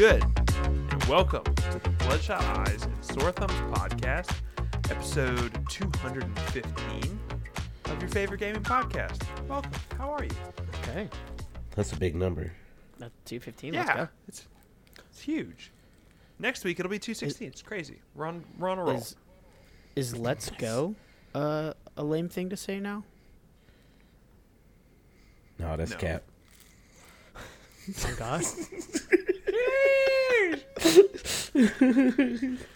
good? And welcome to the Bloodshot Eyes and Sore Thumbs podcast, episode 215 of your favorite gaming podcast. Welcome. How are you? Okay. That's a big number. That's 215. Let's yeah, go. it's it's huge. Next week it'll be 216. it's crazy. We're on we're on a roll. Is, is Let's Go uh, a lame thing to say now? No, that's No. cap. Oh, God.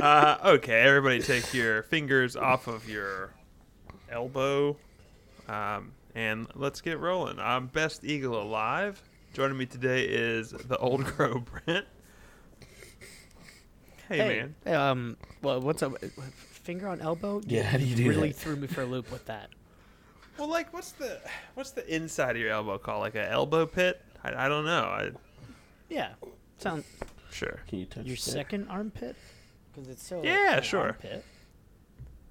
Uh, okay, everybody, take your fingers off of your elbow, um, and let's get rolling. I'm Best Eagle Alive. Joining me today is the Old Crow Brent. Hey, man. Um. Well, what's up? Finger on elbow? Yeah, how do you do really that? threw me for a loop with that. Well, like, what's the what's the inside of your elbow called? Like an elbow pit? I, I don't know. I Yeah. Sound sure. Can you touch your that? second armpit? Because it's so. Yeah, an sure. Armpit.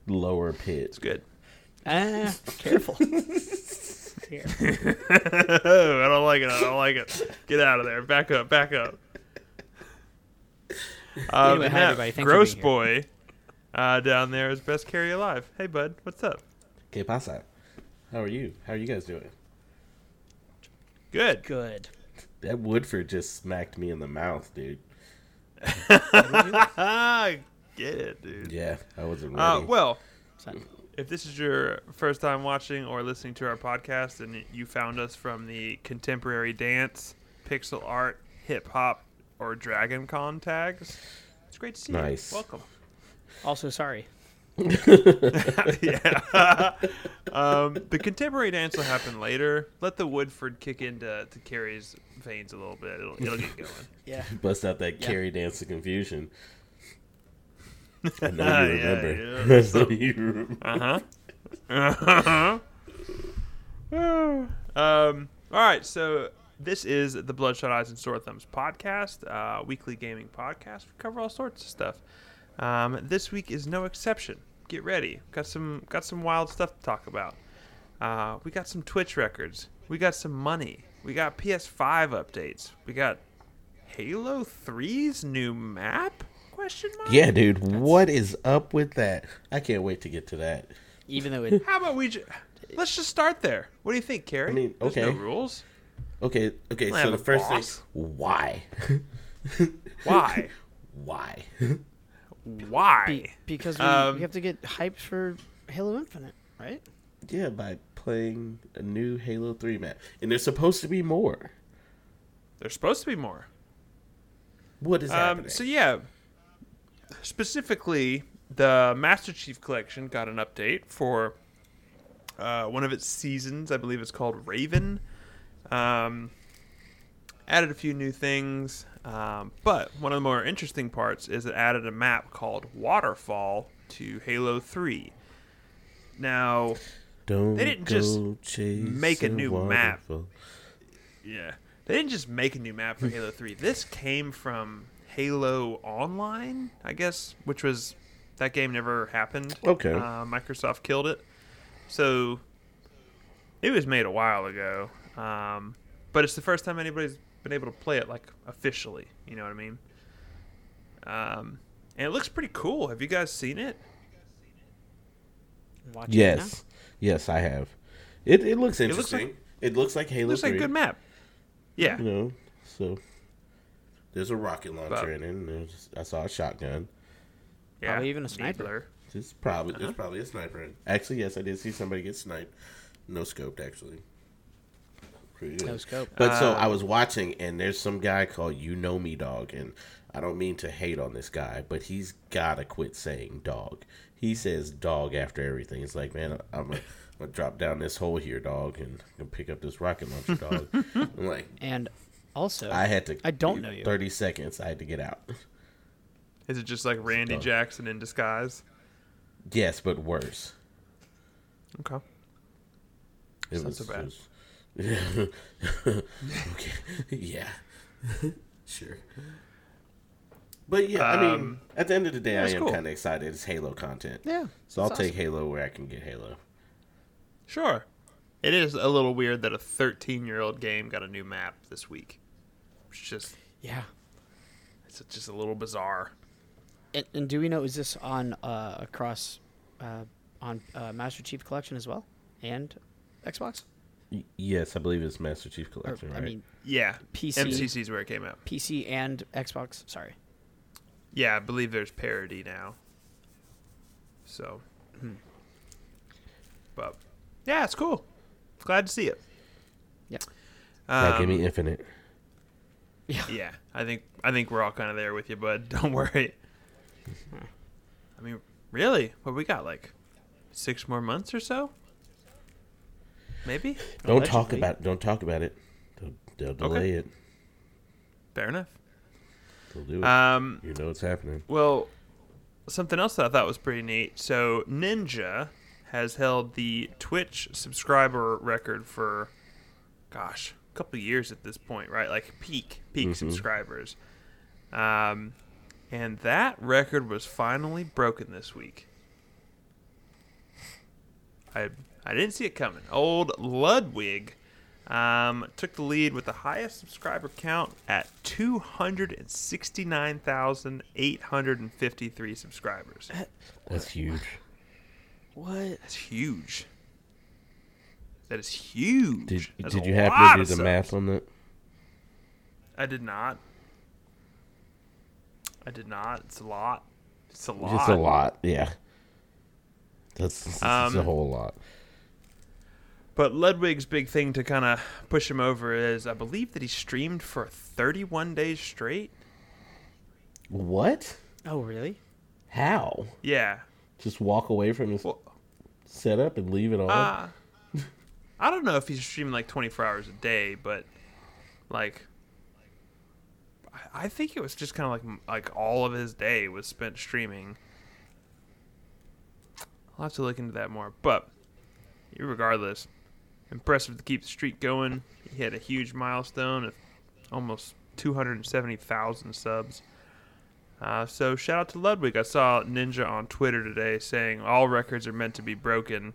lower pit? It's good. Ah, careful. Here. I don't like it. I don't like it. Get out of there. Back up. Back up. Um, Anyway, hi, everybody. Thanks for gross being boy uh, down there is best carry alive. Hey, bud. What's up? ¿Qué pasa? How are you? How are you guys doing? Good. Good. That Woodford just smacked me in the mouth, dude. Ah, get it, dude. Yeah, I wasn't ready. Uh, well, if this is your first time watching or listening to our podcast and you found us from the contemporary dance, pixel art, hip hop, or Dragon Con tags, it's great to see Nice. you. Welcome. Also, sorry. yeah. um, the contemporary dance will happen later. Let the Woodford kick into to Carrie's veins a little bit. It'll, it'll get going. Yeah. Bust out that Yeah. carry dance of confusion. I know you remember. yeah. I know you remember. Uh huh. Uh huh. um. All right. So this is the Bloodshot Eyes and Sore Thumbs podcast, uh, weekly gaming podcast. We cover all sorts of stuff. Um, this week is no exception. Get ready. Got some got some wild stuff to talk about. Uh, we got some Twitch records. We got some money. We got PS5 updates. We got Halo 3's new map? Question mark. Yeah, dude. What is up with that? I can't wait to get to that. Even though it. How about we? Ju- Let's just start there. What do you think, Carrie? I mean, There's no okay. rules. Okay, okay. So the first boss. thing, why? Why? why? Why? Be, because we, Um, we have to get hyped for Halo Infinite, right? Yeah, by playing a new Halo 3 map. And there's supposed to be more. There's supposed to be more. What is Um, happening? so yeah, specifically, the Master Chief Collection got an update for uh, one of its seasons. I believe it's called Raven. Um, added a few new things, um, but one of the more interesting parts is it added a map called Waterfall to Halo Three. Now, Don't they didn't just make a new map. Yeah. They didn't just make a new map for Halo 3. This came from Halo Online, I guess, which was that game never happened. Okay. Uh, Microsoft killed it. So it was made a while ago. Um, but it's the first time anybody's been able to play it like officially, you know what I mean? Um, and it looks pretty cool. Have you guys seen it? Watching it? Yes. Yes, I have. It it looks looks interesting. It looks like, It Halo looks 3. like a good map. Yeah. You know, so there's a rocket launcher But- in it. And there's, I saw a shotgun. Yeah. Probably even a sniper. There's probably Uh-huh. there's probably a sniper. In. Actually, yes, I did see somebody get sniped. No scoped actually. Pretty good. No scope. But so Uh, I was watching, and there's some guy called You Know Me Dog, and I don't mean to hate on this guy, but he's gotta quit saying dog. He says dog after everything. It's like, man, I'm gonna, I'm gonna drop down this hole here, dog, and, and pick up this rocket launcher, dog. I'm like, And also, I had to. I don't know you. Thirty seconds. I had to get out. Is it just like Randy Dog. Jackson in disguise? Yes, but worse. Okay. It was, so bad. it was- okay. yeah. sure. But yeah, I mean, Um, at the end of the day, I am cool. kind of excited. It's Halo content. yeah. So I'll that's take Halo where I can get Halo. Sure. It is a little weird that a 13 year old game got a new map this week. It's just Yeah. it's just a little bizarre. And, and do we know is this on uh, across uh, on uh, Master Chief Collection as well and Xbox? Y- yes, I believe it's Master Chief Or, Collection, right? I mean Yeah, PC, MCC is where it came out. PC and Xbox. Sorry. Yeah, I believe there's parity now. So, Hmm. but yeah, it's cool. Glad to see it. Yeah. Now give Um, me Infinite. Yeah. Yeah, I think I think we're all kind of there with you, bud. Don't worry. I mean, really? What we got? Like six more months or so? Maybe. Don't talk Allegedly. about don't talk about it. They'll, they'll delay it. Fair enough. They'll do it. Um, you know it's happening. Well, something else that I thought was pretty neat. So Ninja has held the Twitch subscriber record for, gosh, a couple of years at this point, right? Like peak peak Mhm. subscribers. Um, and that record was finally broken this week. I I didn't see it coming. Old Ludwig um, took the lead with the highest subscriber count at 269,853 subscribers. That's huge. What? That's huge. That is huge. Did That's did you happen to do the subs. math on that? I did not. I did not. It's a lot. It's a lot. It's a lot. Yeah. That's, that's a Um, whole lot. But Ludwig's big thing to kind of push him over is I believe that he streamed for 31 days straight. What? Oh, really? How? Yeah. Just walk away from his Well, setup and leave it on? uh, I don't know if he's streaming like 24 hours a day, but like I- I think it was just kind of like like all of his day was spent streaming. I'll have to look into that more, but regardless, impressive to keep the streak going. He had a huge milestone of almost 270,000 subs. Uh, so shout out to Ludwig. I saw Ninja on Twitter today saying all records are meant to be broken.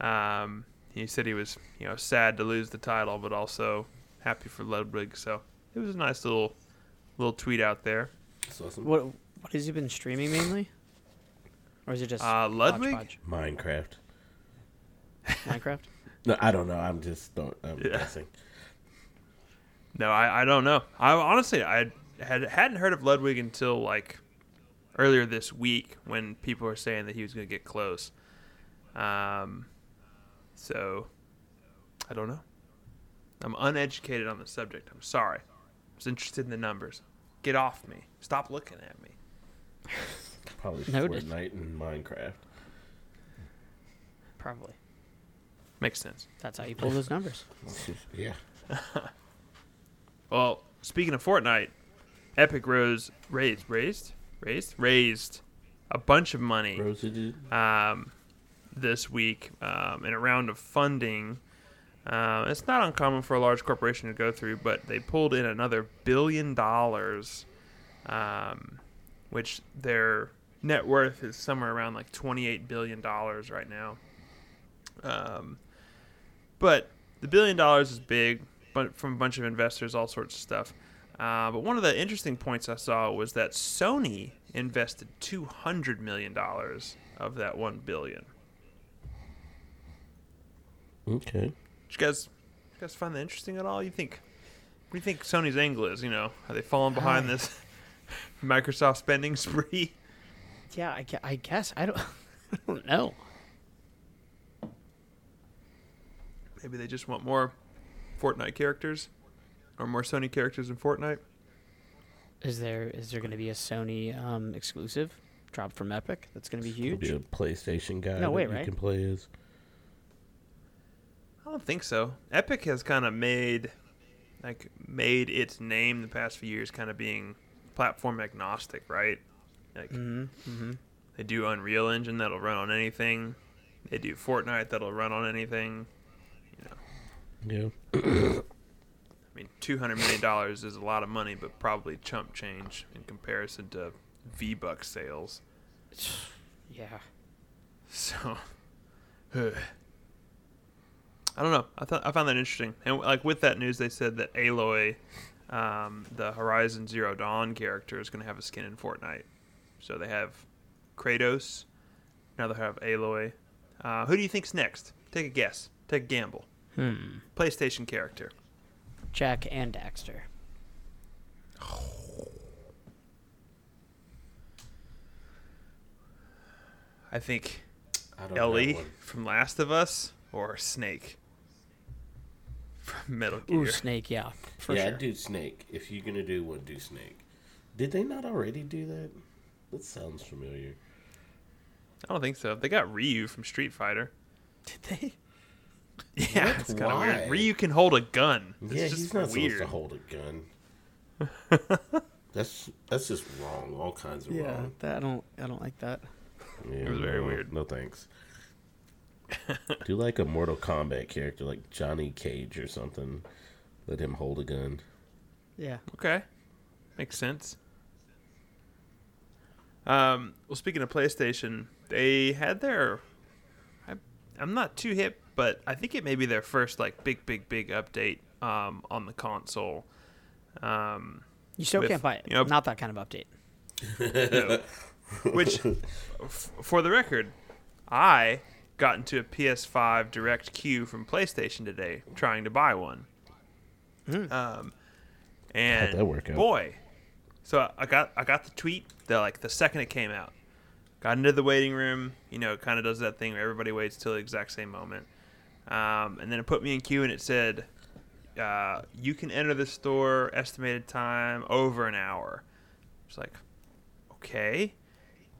Um, he said he was, you know, sad to lose the title, but also happy for Ludwig. So it was a nice little, little tweet out there. That's awesome. What what has he been streaming mainly? Or is it just Uh, Ludwig? hodgepodge? Minecraft. Minecraft? No, I don't know. I'm just don't. I'm Yeah. guessing. No, I, I don't know. I honestly I had hadn't heard of Ludwig until like earlier this week when people were saying that he was going to get close. Um, so I don't know. I'm uneducated on the subject. I'm sorry. I was interested in the numbers. Get off me. Stop looking at me. Probably Noted. Fortnite and Minecraft. Probably. Makes sense. That's how you pull those numbers. yeah. Well, speaking of Fortnite, Epic rose raised raised raised raised a bunch of money Rosie did. um, this week um, in a round of funding. Uh, it's not uncommon for a large corporation to go through, but they pulled in another billion dollars, um, which their net worth is somewhere around like twenty-eight billion dollars right now. Um, but the billion dollars is big, but from a bunch of investors, all sorts of stuff. Uh, but one of the interesting points I saw was that Sony invested two hundred million dollars of that one billion. Okay. Did you guys, you guys find that interesting at all? You think? What do you think Sony's angle is? You know, are they falling behind Hi. this Microsoft spending spree? Yeah, I, I guess. I don't, I don't know. Maybe they just want more Fortnite characters, or more Sony characters in Fortnite. Is there is there going to be a Sony um, exclusive drop from Epic that's going to be huge? Be a PlayStation guy. No that way, you right? can play as. I don't think so. Epic has kind of made, like, made its name the past few years, kind of being platform agnostic, right? Like, Mm-hmm. Mm-hmm. they do Unreal Engine that'll run on anything. They do Fortnite that'll run on anything. Yeah. I mean, two hundred million dollars is a lot of money, but probably chump change in comparison to V Buck sales. Yeah. So, I don't know. I thought I found that interesting, and like with that news, they said that Aloy um, the Horizon Zero Dawn character is going to have a skin in Fortnite. So they have Kratos. Now they have Aloy. Uh, who do you think's next? Take a guess. Take a gamble. Hmm. PlayStation character. Jak and Daxter. I think I don't know Ellie one. from Last of Us or Snake from Metal Gear. Ooh, Snake, yeah, for yeah, sure. I'd do Snake. If you're gonna do one, do Snake. Did they not already do that? That sounds familiar. I don't think so. They got Ryu from Street Fighter. Did they? Yeah, What? it's kind of weird. Ryu can hold a gun. It's yeah, just he's not weird. supposed to hold a gun. that's that's just wrong. All kinds of Yeah, wrong. that, I don't. I don't like that. Yeah, It was very no, weird. No thanks. do like a Mortal Kombat character, like Johnny Cage or something. Let him hold a gun. Yeah. Okay, makes sense. Um, well, speaking of PlayStation, they had their. I, I'm not too hip, but I think it may be their first like big, big, big update um, on the console. Um, You still With, can't buy it. you know- Not that kind of update. No. Which, f- for the record, I got into a PS5 direct queue from PlayStation today, trying to buy one. Um, and that work out? boy, so I got I got the tweet the like the second it came out. Got into the waiting room. You know, it kind of does that thing where everybody waits till the exact same moment. Um, and then it put me in queue, and it said, uh, "You can enter the store. Estimated time over an hour." It's like, okay.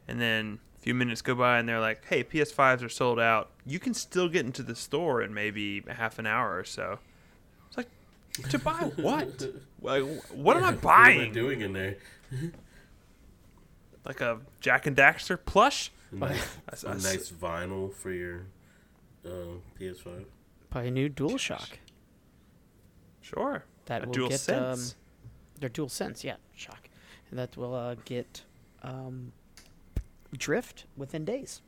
And then a few minutes go by, and they're like, "Hey, PS5s are sold out. You can still get into the store in maybe a half an hour or so." It's like, to buy what? like, what am I buying? What am I doing in there? Like a Jak and Daxter plush? A nice, a nice vinyl for your uh, PS5. Buy a new DualShock. Sure. That a will dual get sense. um, their dual sense, yeah, shock, and that will uh, get um, drift within days.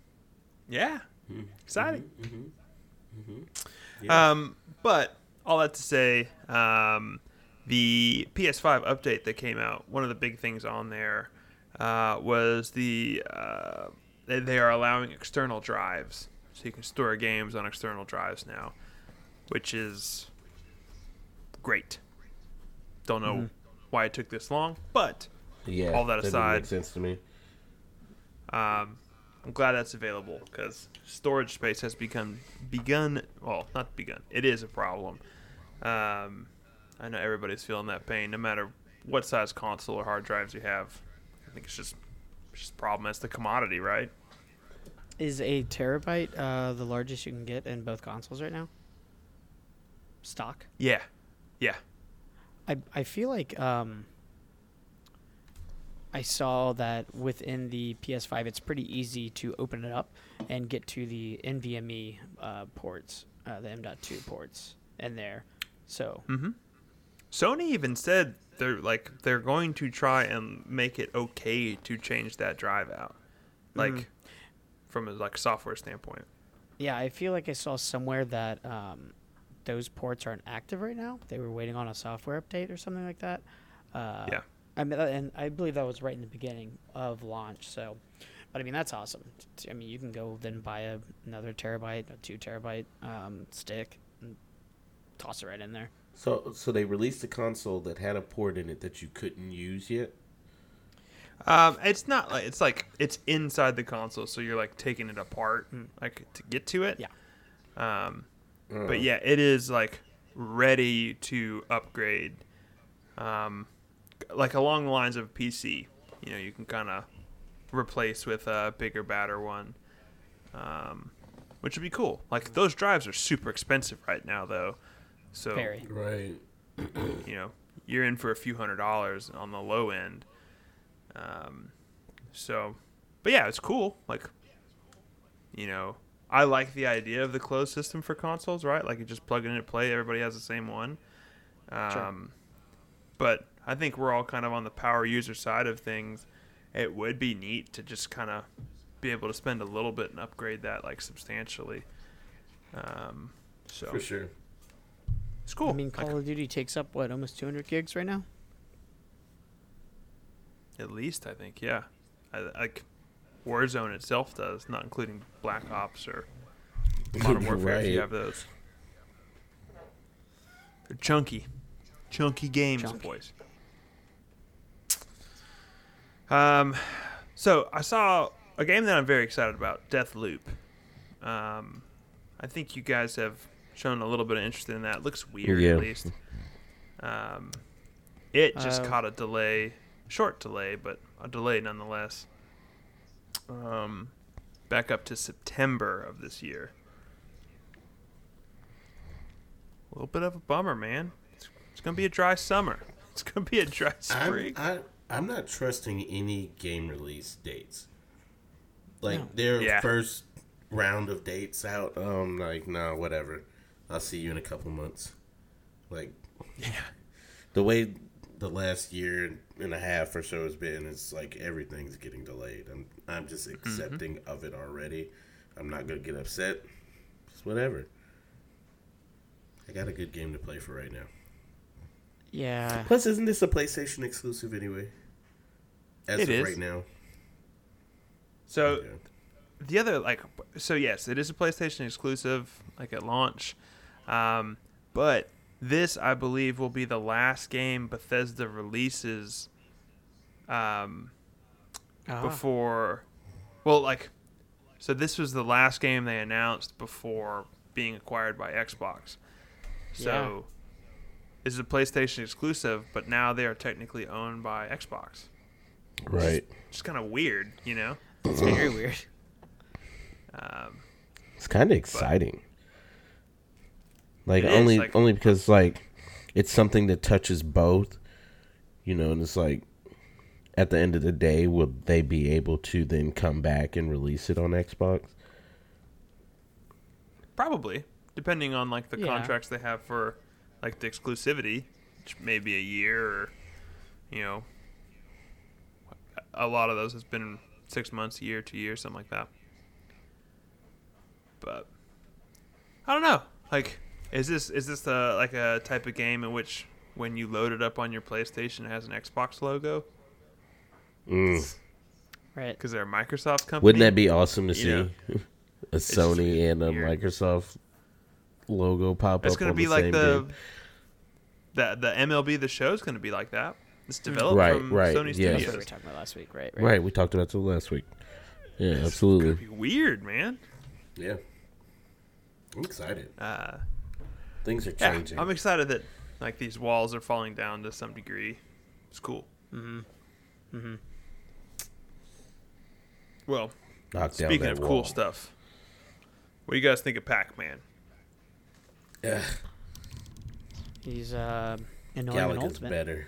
yeah. Mhm. Exciting. Mm-hmm. Mm-hmm. Yeah. Um, but all that to say, um, the PS5 update that came out, one of the big things on there uh, was the uh, they, they are allowing external drives, so you can store games on external drives now, which is great. Don't know Mm-hmm. why it took this long, but yeah. all that aside- make sense to me. Um, I'm glad that's available because storage space has become begun. Well, not begun. It is a problem. Um, I know everybody's feeling that pain, no matter what size console or hard drives you have. I think it's just it's just a problem. It's the commodity, right? Is a terabyte uh, the largest you can get in both consoles right now? Stock. Yeah, yeah. I I feel like um, I saw that within the PS5, it's pretty easy to open it up and get to the NVMe uh, ports, uh, the M.2 ports in there. So Mm-hmm. Sony even said they're like they're going to try and make it okay to change that drive out, like Mhm. From a like software standpoint. yeah, I feel like I saw somewhere that um, those ports aren't active right now. They were waiting on a software update or something like that. Uh, Yeah. I mean, and I believe that was right in the beginning of launch. So, but I mean, that's awesome. I mean, you can go then buy a, another terabyte, a two terabyte um, stick, and toss it right in there. So, so they released a console that had a port in it that you couldn't use yet. Um, it's not like it's like it's inside the console, so you're like taking it apart, like to get to it. Yeah. Um, Uh, but yeah, it is like ready to upgrade. Um, like along the lines of a PC, you know, you can kind of replace with a bigger, badder one, um, which would be cool. Like those drives are super expensive right now, though. So Very. Right. you know, you're in for a few hundred dollars on the low end. Um, so, but yeah, it's cool. Like, you know, I like the idea of the closed system for consoles, right? Like you just plug it in and play, everybody has the same one. Um, But I think we're all kind of on the power user side of things. It would be neat to just kind of be able to spend a little bit and upgrade that like substantially. Um, so For sure. It's cool. I mean, Like, Call of Duty takes up what almost 200 gigs right now. At least I think, yeah. I, like Warzone itself does, not including Black Ops or Modern Warfare. If you have those, they're chunky, chunky games, Chunky. boys. Um, so I saw a game that I'm very excited about, Deathloop. Um, I think you guys have shown a little bit of interest in that. It looks weird, Yeah. at least. Um, it just Uh, caught a delay, short delay, but a delay nonetheless. Um, back up to September of this year. A little bit of a bummer, man. It's, it's gonna be a dry summer. It's gonna be a dry spring. I'm, I, I'm not trusting any game release dates. Like No. their Yeah. first round of dates out. I'm like, no, whatever. I'll see you in a couple months. Like, yeah. the way the last year and a half or so has been, it's like everything's getting delayed. I'm I'm just Mm-hmm. accepting of it already. I'm not gonna get upset. Just whatever. I got a good game to play for right now. Yeah. Plus, isn't this a PlayStation exclusive anyway? As It of is. right now. So Yeah. the other like so yes it is a playstation exclusive like at launch um, but this i believe will be the last game bethesda releases um, Ah. before well like so this was the last game they announced before being acquired by xbox so this is a playstation exclusive but now they are technically owned by xbox Right. just kind of weird you know It's very weird. um, It's kind of exciting. Like It is, only like- only because like it's something that touches both, you know, and it's like at the end of the day, will they be able to then come back and release it on Xbox? Probably, depending on like the Yeah. contracts they have for like the exclusivity, which may be a year or you know, a lot of those has been six months, year, two years, something like that. But I don't know. Like, is this is this the like a type of game in which when you load it up on your PlayStation, it has an Xbox logo Mm. Right. because they're a Microsoft company? Wouldn't that be awesome to see You a Sony and a weird. Microsoft logo pop up? It's gonna on be the like same the game? the the MLB the show is gonna be like that. It's developed Right, from right, Sony yeah. Studios. we were talking about last week, right? Right. Right, we talked about it last week. Yeah, It's absolutely. gonna be weird, man. Yeah, I'm excited. Uh, Things are yeah, changing. I'm excited that like these walls are falling down to some degree. It's cool. Mm-hmm. Mm-hmm. Well, Knock down speaking of wall. cool stuff, what do you guys think of Pac-Man? Yeah, He's uh, annoying and Galaga's ultimate. better.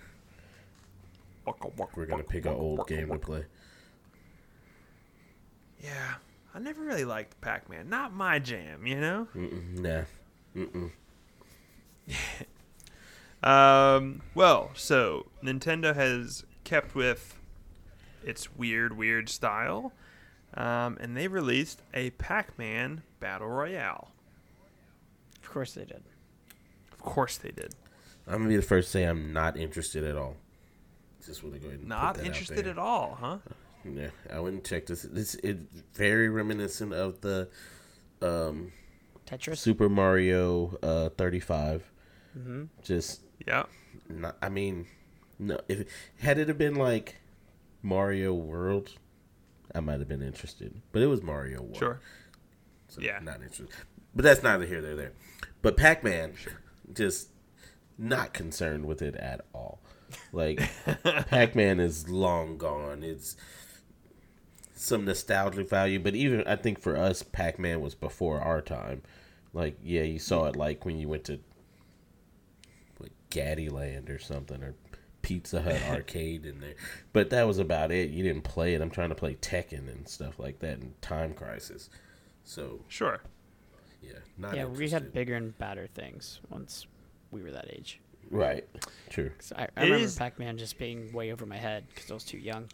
We're gonna pick an old game to play. Yeah, I never really liked Pac-Man. Not my jam, you know. Mm-mm, nah. Mm-mm. Um, well, so Nintendo has kept with its weird, weird style, um, and they released a Pac-Man Battle Royale. Of course they did. Of course they did. I'm gonna be the first to say I'm not interested at all. Just want to go ahead and Not interested at all, huh? Yeah, I wouldn't check this. This it's very reminiscent of the um, Tetris. Super Mario uh, 35. Mm-hmm. Just Yeah. not. I mean, no. If had it have been like Mario World, I might have been interested. But it was Mario World. Sure. So Yeah. Not interested. But that's neither here nor there. But Pac Man, just not concerned with it at all. Like Pac Man is long gone. It's some nostalgic value, but even I think for us, Pac Man was before our time. Like, yeah, you saw it like when you went to Gaddyland or something or Pizza Hut arcade in there. But that was about it. You didn't play it. I'm trying to play Tekken and stuff like that and Time Crisis. So Sure. yeah, not Yeah, we had bigger and badder things once we were that age. right. True. I, I remember is- Pac-Man just being way over my head because I was too young.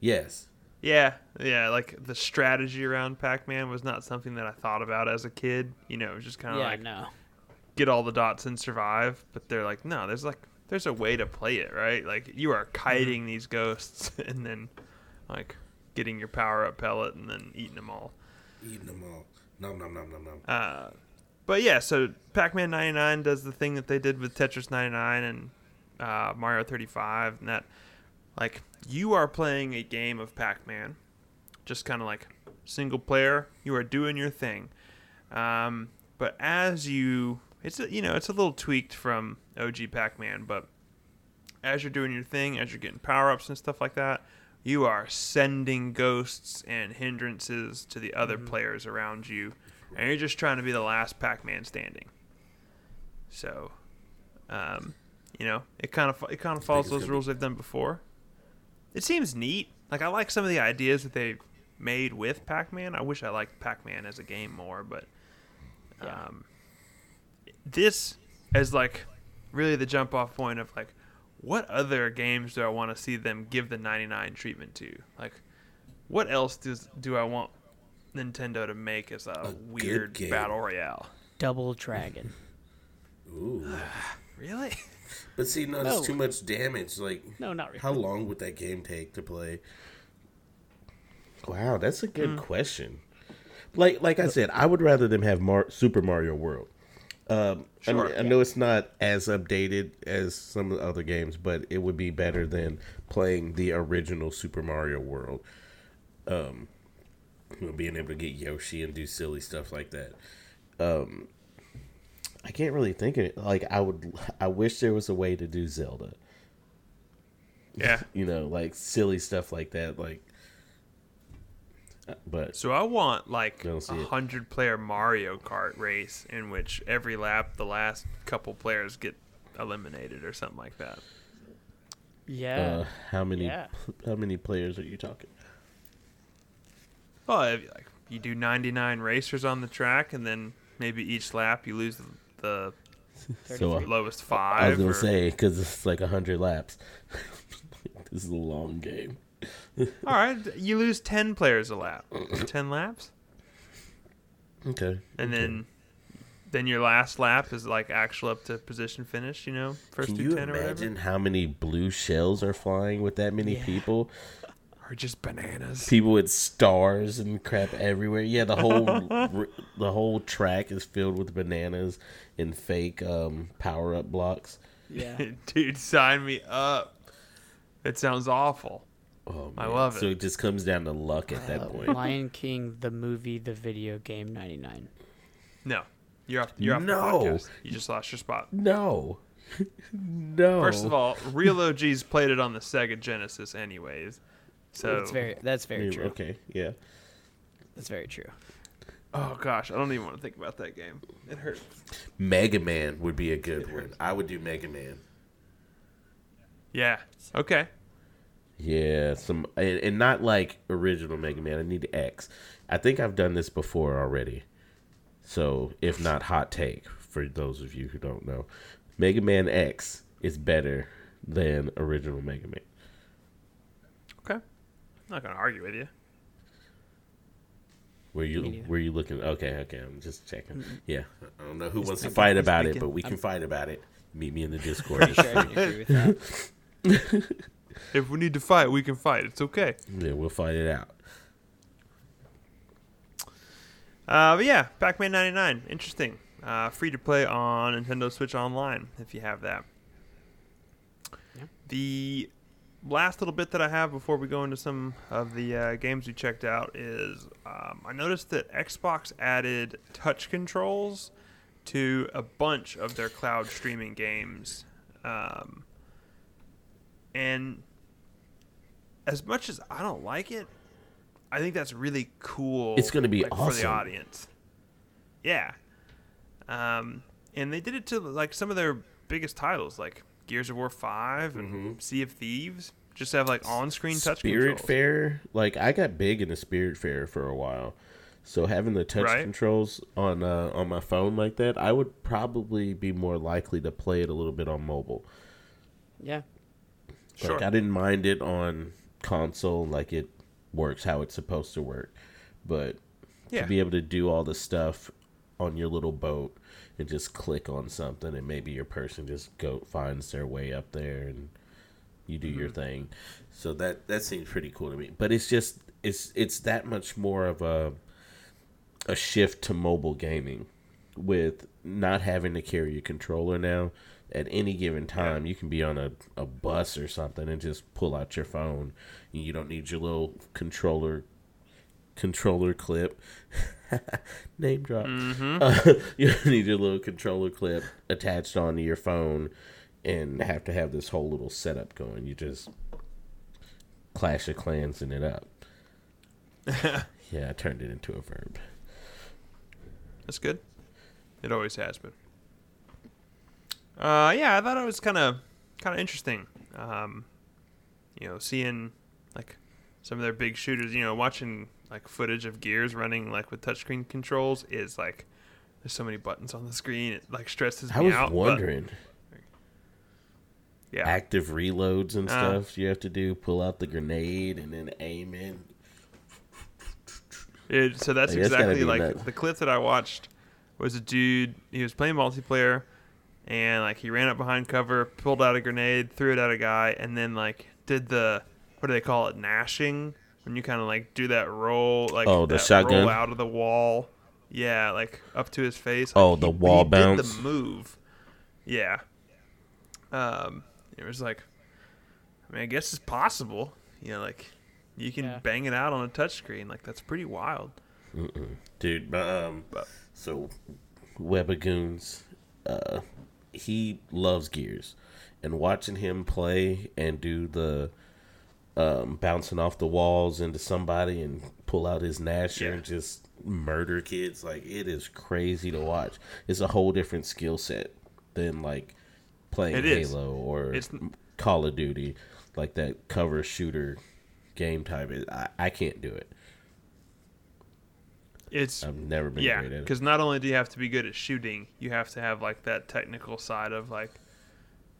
Yes. Yeah, yeah. Like the strategy around Pac-Man was not something that I thought about as a kid. You know, it was just kind of yeah, like no. Get all the dots and survive. But they're like, no, there's like there's a way to play it, right? Like you are kiting these ghosts and then like getting your power up pellet and then eating them all. Eating them all. Nom nom nom nom nom. Uh, but yeah, so Pac-Man 99 does the thing that they did with Tetris 99 and uh, Mario 35, and that like you are playing a game of Pac-Man, just kind of like single player. You are doing your thing, um, but as you, it's a, you know it's a little tweaked from OG Pac-Man, but as you're doing your thing, as you're getting power-ups and stuff like that, you are sending ghosts and hindrances to the other players around you, and you're just trying to be the last Pac-Man standing. So, um, you know, it kind of it kind of follows those rules they've done before. It seems neat. Like I like some of the ideas that they've made with Pac-Man. I wish I liked Pac-Man as a game more, but Yeah. This is like really the jump off point of like what other games do I want to see them give the 99 treatment to? Like what else does do I want Nintendo to make as a, A weird game. battle royale? Double Dragon. Ooh. Really? But see, no, No. too much damage. Like, No, not really. how long would that game take to play? Wow, that's a good hmm. question. Like, like I said, I would rather them have Mar- Super Mario World. Um, I, mean, Sure. I know it's not as updated as some of the other games, but it would be better than playing the original Super Mario World. Um, being able to get Yoshi and do silly stuff like that. Um, I can't really think of it. Like, I would, I wish there was a way to do Zelda. Yeah. You know, like silly stuff like that. Like, but So I want like a hundred player Mario Kart race in which every lap the last couple players get eliminated or something like that. Yeah. uh, how many, Yeah. how many players are you talking? Well, if, like you do 99 racers on the track, and then maybe each lap you lose the So uh, lowest I was gonna or- say because it's like a hundred laps. this is a long game. All right, you lose 10 players a lap. 10 laps, Okay. and then then your last lap is like actual up to position finish. You know, first Can through you 10 or imagine how many blue shells are flying with that many Yeah. people? or just bananas. People with stars and crap everywhere. Yeah, the whole r- the whole track is filled with bananas and fake um, power up blocks. yeah. Dude, sign me up. It sounds awful. Oh, I man. love So it. it just comes down to luck at that Uh, point. Lion King, the movie, the video game, 99. No, you're off. You're off No. the podcast. You just lost your spot. No. no. First of all, real OGs played it on the Sega Genesis, anyways. So That's very that's very Yeah, true. Okay, yeah. That's very true. Oh gosh, I don't even want to think about that game. It hurts. Mega Man would be a good one. I would do Mega Man. Yeah. Okay. Yeah, some and, and not like original Mega Man. I need X. I think I've done this before already. So, if not hot take for those of you who don't know, Mega Man X is better than original Mega Man. Okay. I'm not gonna argue with you. Were you Me were you looking? Okay, okay. I'm just checking. Yeah, I don't know who wants to fight definitely about it, but we can I'm- fight about it. Meet me in the Discord. sure I agree with that. If we need to fight, we can fight. It's okay. yeah, we'll fight it out. Uh, but yeah, Pac-Man 99, interesting. Uh, free to play on Nintendo Switch Online if you have that. Yeah. The last little bit that I have before we go into some of the uh, games we checked out is um, I noticed that Xbox added touch controls to a bunch of their cloud streaming games. Um, and as much as I don't like it, I think that's really cool. It's gonna be like, for the audience. Yeah. Um, and they did it to like some of their biggest titles, like Gears of War Five and Sea of Thieves. Just have like on-screen touch Mm-hmm. Spirit controls. Fair, like I got big into Spiritfarer for a while. So having the touch Right. controls on uh, on my phone like that, I would probably be more likely to play it a little bit on mobile. Yeah. Sure. Like I didn't mind it on console, like it works how it's supposed to work. But Yeah. to be able to do all the stuff on your little boat and just click on something, and maybe your person just go finds their way up there, and you do your mm-hmm. thing. So that that seems pretty cool to me. But it's just it's it's that much more of a a shift to mobile gaming with not having to carry a controller now at any given time you can be on a, a bus or something and just pull out your phone. You don't need your little controller controller clip. Name drop. Uh, you don't need your little controller clip attached onto your phone and have to have this whole little setup going. You just clash of clans in it up. Yeah i turned it into a verb. That's good. It always has been. Uh, yeah, I thought it was kind of kind of interesting. Um, you know, seeing like some of their big shooters. You know, watching like footage of Gears running like with touchscreen controls is like there's so many buttons on the screen. It like stresses i me was out. but, wondering yeah, active reloads and Uh. stuff you have to do pull out the grenade and then aim in It, so that's Like, exactly be like nuts. the clip that I watched was a dude. He was playing multiplayer, and like he ran up behind cover, pulled out a grenade, threw it at a guy, and then like did the what do they call it, gnashing? When you kind of like do that roll, like Oh, the that shotgun? roll out of the wall. Yeah, like up to his face. Oh, Like, the he- wall he bounce? Did the move. Yeah. Um, it was like, I mean, I guess it's possible. You know, like you can Yeah. bang it out on a touchscreen. Like that's pretty wild. dude but, um But- so webagoons uh he loves gears. And watching him play and do the um bouncing off the walls into somebody and pull out his Gnasher Yeah. and just murder kids like it is crazy to watch. It's a whole different skill set than like playing halo or It's- call of duty like that cover shooter game type. I, I can't do it It's i've never been yeah, great at it because not only do you have to be good at shooting, you have to have like that technical side of like,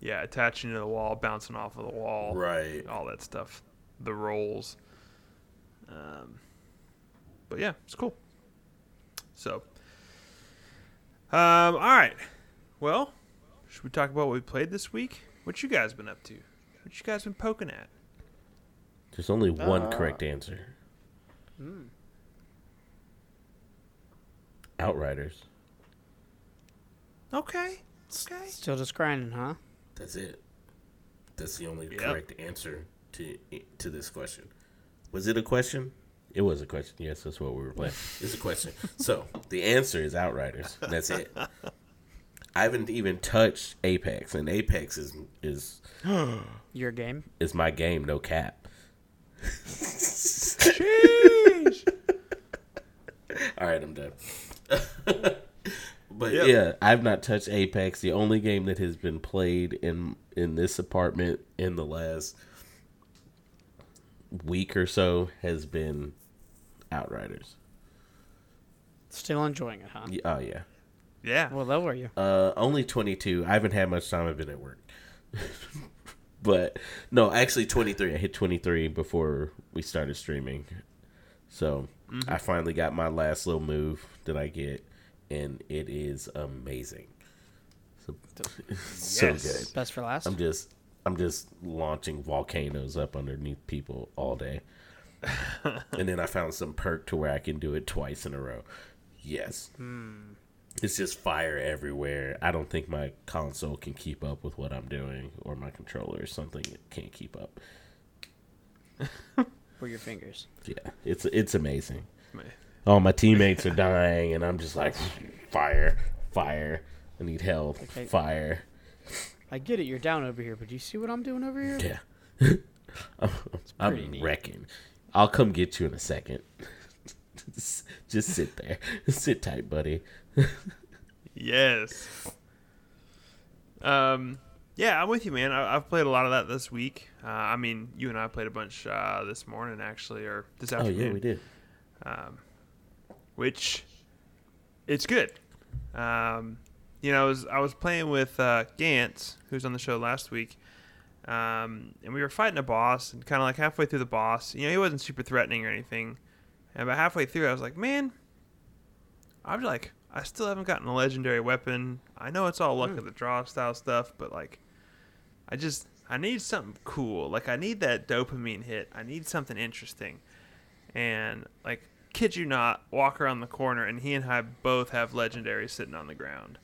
yeah, attaching to the wall, bouncing off of the wall, right all that stuff, the rolls. Um, but yeah, it's cool. So, um, all right. Well, should we talk about what we played this week? What you guys been up to? What you guys been poking at? There's only one Uh, correct answer. Hmm. Outriders. Okay. Okay. Still just grinding, huh? That's it. That's the only Yep. correct answer to to this question. Was it a question? It was a question. Yes, that's what we were playing. It's a question. so the answer is Outriders. That's it. I haven't even touched Apex, and Apex is is Your game. is my game. No cap. Jeez. All right, I'm done. but Yep. yeah, I've not touched Apex. The only game that has been played in in this apartment in the last week or so has been Outriders. Still enjoying it, huh? Y- Oh yeah. yeah. What level are you? Uh, only 22. I haven't had much time. I've been at work. but no, actually 23. I hit 23 before we started streaming. So I finally got my last little move that I get, and it is amazing. So, so good. Best for last. I'm just I'm just launching volcanoes up underneath people all day. and then I found some perk to where I can do it twice in a row. Yes. Hmm. It's just fire everywhere. I don't think my console can keep up with what I'm doing or my controller or something can't keep up. For your fingers. Yeah. It's it's amazing. Man. All my teammates are dying and I'm just like fire, fire. I need health. Okay. Fire. I get it. You're down over here, but do you see what I'm doing over here? Yeah. I'm, I'm neat. wrecking. I'll come get you in a second. just, just sit there. sit tight, buddy. Yes. Um, yeah, I'm with you, man. I, I've played a lot of that this week. Uh, I mean, you and I played a bunch uh, this morning, actually, or this afternoon. Oh afternoon. yeah, we did. Um, which it's good. Um, you know, I was I was playing with uh, Gantz, who's on the show last week, um, and we were fighting a boss, and kind of like halfway through the boss, you know, he wasn't super threatening or anything, and about halfway through, I was like, man, I've like I still haven't gotten a legendary weapon. I know it's all luck Hmm. of the draw style stuff, but like, I just I need something cool. Like I need that dopamine hit. I need something interesting. And like, kid you not, walk around the corner and he and I both have legendaries sitting on the ground.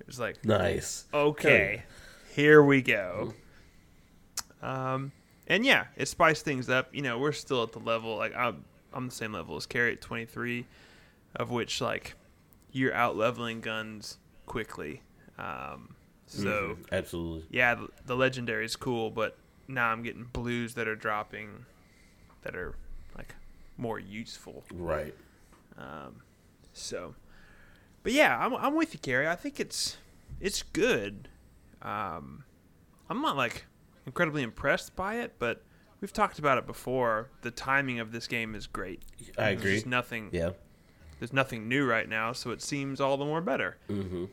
It was like, Nice. okay, here we go. Um, and yeah, it spiced things up. You know, we're still at the level like I'm I'm the same level as Carrie at 23, of which like you're out leveling guns quickly. Um, so Mhm, absolutely. yeah, the, the legendary is cool, but now I'm getting blues that are dropping that are more useful. Right. Um, so, but yeah, I'm, I'm with you, Carrie. I think it's it's good. Um, I'm not like incredibly impressed by it, but we've talked about it before. The timing of this game is great. I There's agree. just nothing. Yeah. There's nothing new right now, so it seems all the more better. Mm-hmm.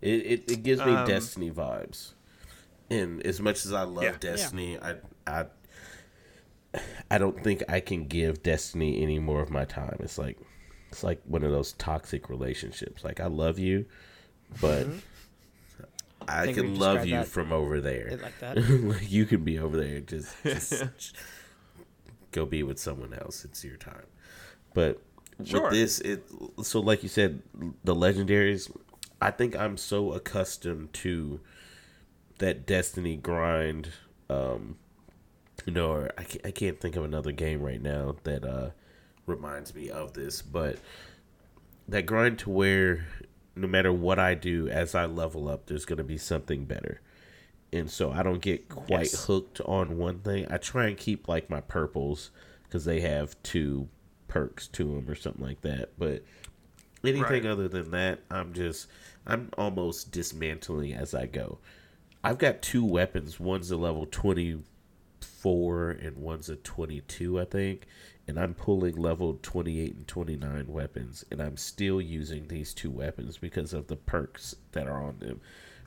It, it it gives me Um, Destiny vibes, and as much as I love Yeah. Destiny, I I I don't think I can give Destiny any more of my time. It's like it's like one of those toxic relationships. Like I love you, but I, think can love you from over there. Like that. like you can be over there, just, just go be with someone else. It's your time. But Sure. with this, it so like you said, the legendaries. I think I'm so accustomed to that Destiny grind. Um, you know, or I can't, I can't think of another game right now that uh reminds me of this, but that grind to where no matter what I do as I level up, there's going to be something better. And so I don't get quite Yes. hooked on one thing. I try and keep like my purples because they have two perks to them or something like that. But anything Right. other than that, I'm just I'm almost dismantling as I go. I've got two weapons. One's a level 24 and one's a 22, I think. And I'm pulling level 28 and 29 weapons. And I'm still using these two weapons because of the perks that are on them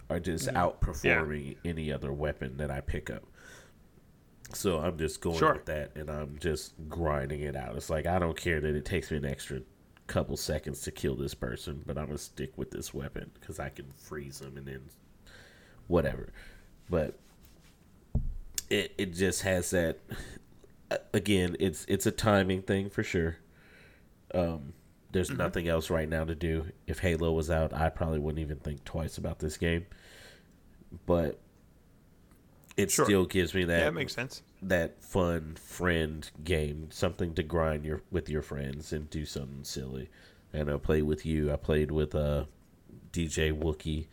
are just mm-hmm. outperforming any other weapon that I pick up. So I'm just going Sure. with that and I'm just grinding it out. It's like I don't care that it takes me an extra couple seconds to kill this person, but I'm gonna stick with this weapon because I can freeze them and then whatever. But it it just has that. Again, it's it's a timing thing for sure. Um, there's nothing else right now to do. If Halo was out, I probably wouldn't even think twice about this game. But it Sure. still gives me that Yeah, that makes sense. that fun friend game, something to grind your with your friends and do something silly. And I played with you. I played with uh, DJ Wookie,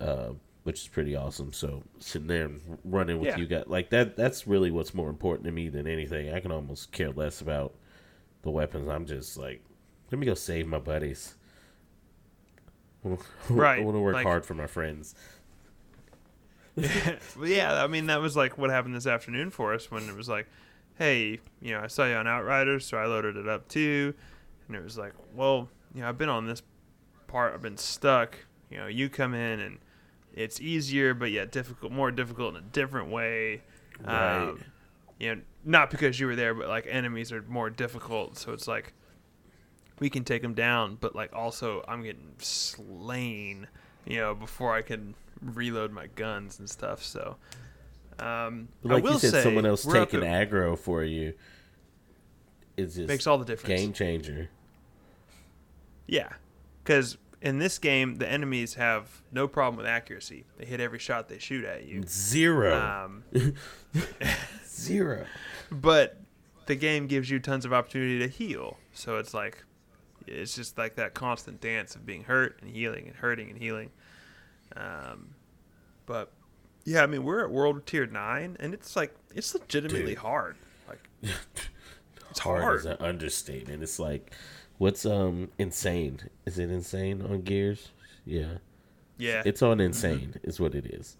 uh, which is pretty awesome. So sitting there and running with Yeah. you guys like that. That's really what's more important to me than anything. I can almost care less about the weapons. I'm just like, let me go save my buddies. Right, I want to work like- hard for my friends. Yeah, I mean that was like what happened this afternoon for us when it was like, hey, you know, I saw you on Outriders, so I loaded it up too, and it was like, well, you know, I've been on this part, I've been stuck. You know, you come in and it's easier, but yet difficult, more difficult in a different way. Right. Um, you know, not because you were there, but like enemies are more difficult, so it's like we can take them down, but like also I'm getting slain, you know, before I can reload my guns and stuff. So, um, like I will you said, someone else taking at- aggro for you is just makes all the difference. game changer. Yeah, because in this game, the enemies have no problem with accuracy. They hit every shot they shoot at you. Zero. Um, Zero. but the game gives you tons of opportunity to heal. So it's like it's just like that constant dance of being hurt and healing and hurting and healing. Um, but yeah, I mean we're at world tier nine, and it's like it's legitimately Dude. hard. Like it's Hard, hard. is an understatement. It's like what's um insane? Is it insane on Gears? Yeah. yeah, It's on insane is what it is.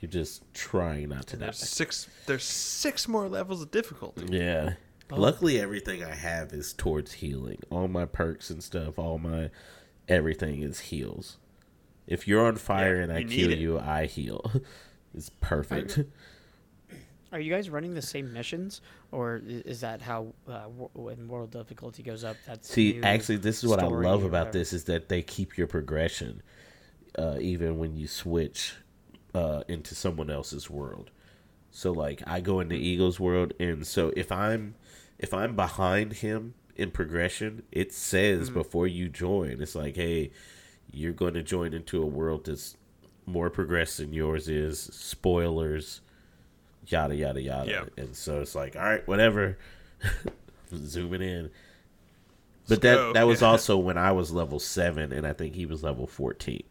You're just trying not to and die. there's six. There's six more levels of difficulty. Yeah. Oh. Luckily everything I have is towards healing. All my perks and stuff, all my everything is heals. If you're on fire Yeah, and I you kill you, I heal. It's perfect. Are you guys running the same missions, or is that how uh, when world difficulty goes up? That's See, actually, this is what I love about this is that they keep your progression, uh, even when you switch uh, into someone else's world. So, like, I go into Eagle's world, and so if I'm if I'm behind him in progression, it says Mm-hmm. before you join, it's like, hey, you're going to join into a world that's more progressed than yours is. Spoilers, yada yada yada. Yeah. And so it's like, all right, whatever. Zooming in. But that go. that was Yeah. also when I was level seven, and I think he was level fourteen.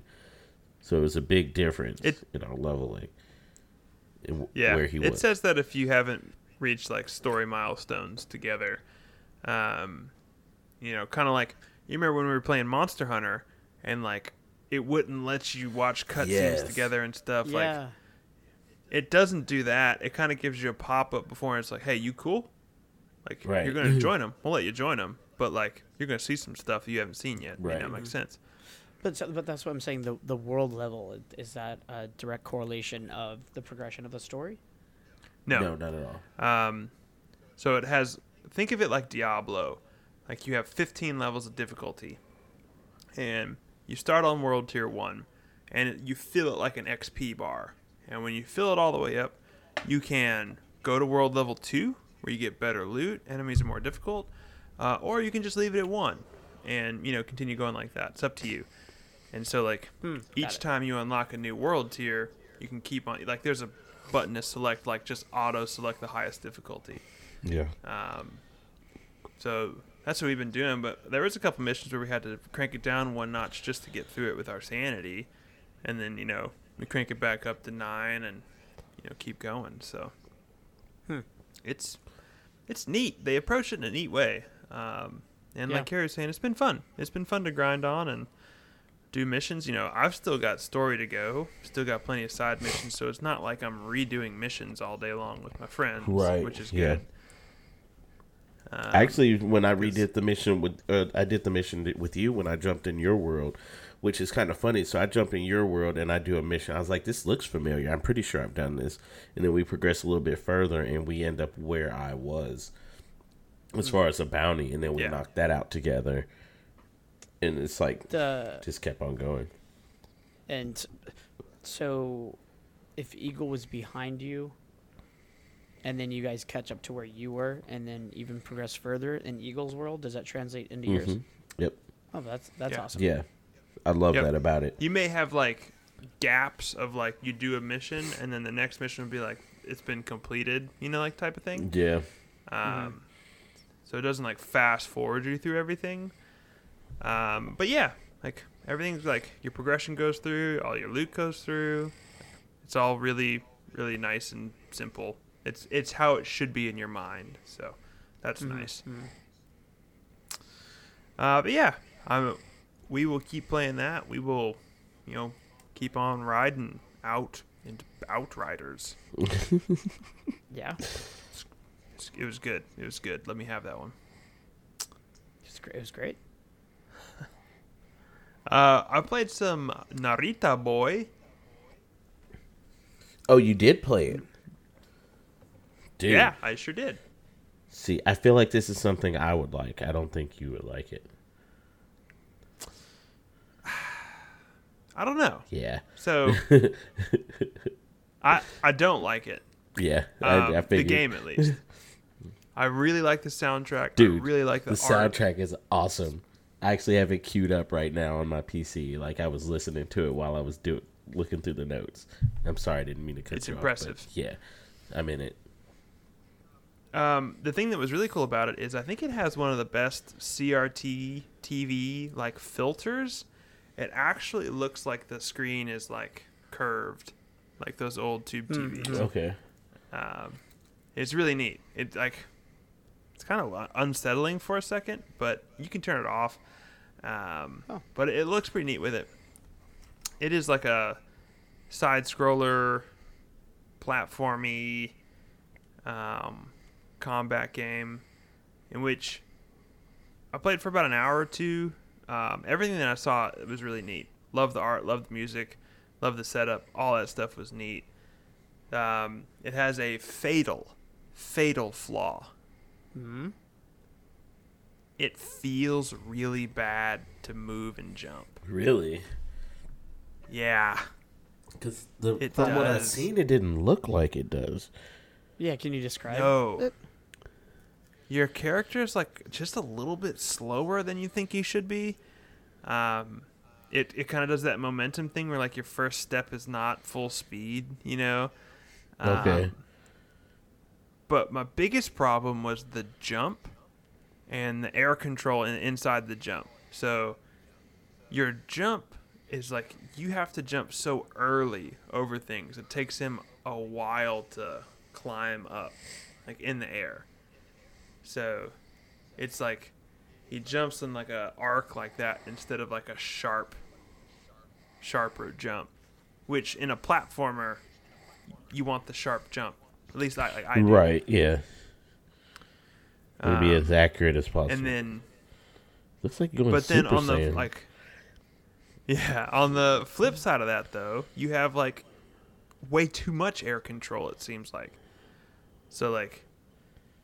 So it was a big difference It- in our leveling. in Yeah, where he it was. says that if you haven't reached like story milestones together, um, you know, kind of like you remember when we were playing Monster Hunter, and like it wouldn't let you watch cutscenes Yes. together and stuff. Like Yeah, it doesn't do that. It kind of gives you a pop up before, and it's like, hey, you cool? Like Right. you're gonna join them. We'll let you join them, but like you're gonna see some stuff you haven't seen yet. Right. You know, makes sense. but so, but that's what I'm saying. The the world level is that a direct correlation of the progression of the story? No, no, not at all. Um, so it has. Think of it like Diablo. Like you have 15 levels of difficulty, and you start on World Tier One, and it, you fill it like an XP bar. And when you fill it all the way up, you can go to World Level Two, where you get better loot, enemies are more difficult, uh, or you can just leave it at one, and you know continue going like that. It's up to you. And so like Hmm, each it. time you unlock a new world tier, you can keep on like there's a button to select like just auto select the highest difficulty. Yeah. Um, so that's what we've been doing. But there was a couple missions where we had to crank it down one notch just to get through it with our sanity, and then you know we crank it back up to nine and you know keep going. So Hmm. it's it's neat. They approach it in a neat way. Um, and Yeah. like Carrie was saying, it's been fun. It's been fun to grind on and do missions. You know, I've still got story to go. Still got plenty of side missions, so it's not like I'm redoing missions all day long with my friends, Right, Which is yeah. good. Um, Actually, when I redid the mission with, uh, I did the mission with you when I jumped in your world, which is kind of funny. So I jump in your world and I do a mission. I was like, this looks familiar. I'm pretty sure I've done this. And then we progress a little bit further and we end up where I was as far as a bounty. And then we Yeah. knocked that out together. And it's like, The just kept on going. and so if Eagle was behind you, and then you guys catch up to where you were, and then even progress further in Eagle's world, does that translate into yours? Mhm. Yep. Oh, that's that's Yeah. awesome. Yeah. I love Yep. that about it. you may have like gaps of like you do a mission and then the next mission would be like it's been completed, you know, like type of thing. Yeah. Um, so it doesn't like fast forward you through everything. Um, but yeah, like everything's like your progression goes through, all your loot goes through. It's all really, really nice and simple. It's it's how it should be in your mind. So that's Mhm, nice. mhm. Uh, but yeah, I'm, we will keep playing that. We will, you know, keep on riding out into Outriders. Yeah, It was good. It was good. Let me have that one. it's great. It was great. Uh, I played some Narita Boy. Oh, you did play it. Dude. Yeah, I sure did. See, I feel like this is something I would like. I don't think you would like it. I don't know. Yeah. So I I don't like it. Yeah. Um, I, I the game at least. I really like the soundtrack. Dude, I really like the, The soundtrack is awesome. I actually have it queued up right now on my PC. Like I was listening to it while I was doing looking through the notes. I'm sorry, I didn't mean to cut It's you off, It's impressive. yeah, I'm in it. Um, the thing that was really cool about it is I think it has one of the best CRT TV like filters. It actually looks like the screen is like curved, like those old tube TVs. Mhm. Okay. Um, it's really neat. It like it's kind of unsettling for a second, but you can turn it off. Um, Oh. But it looks pretty neat with it. It is like a side scroller, platformy, um, combat game in which I played for about an hour or two. Um, everything that I saw it was really neat. Love the art, love the music, love the setup. All that stuff was neat. Um, it has a fatal, fatal flaw. Hmm. It feels really bad to move and jump. Really? Yeah. Because from It what I've seen, it didn't look like it does. Yeah, can you describe No. it? Your character is like just a little bit slower than you think he should be. Um, it it kind of does that momentum thing where like your first step is not full speed, you know. Okay. Um, but my biggest problem was the jump and the air control in, inside the jump. So your jump is like you have to jump so early over things. It takes him a while to climb up, like in the air. So it's like he jumps in like a arc like that instead of like a sharp, sharper jump. Which in a platformer, you want the sharp jump. At least I, like, I do. Right, yeah. It'll be Um, as accurate as possible. And then Looks like going but then Super on the like yeah on the flip side of that though you have like way too much air control it seems like so like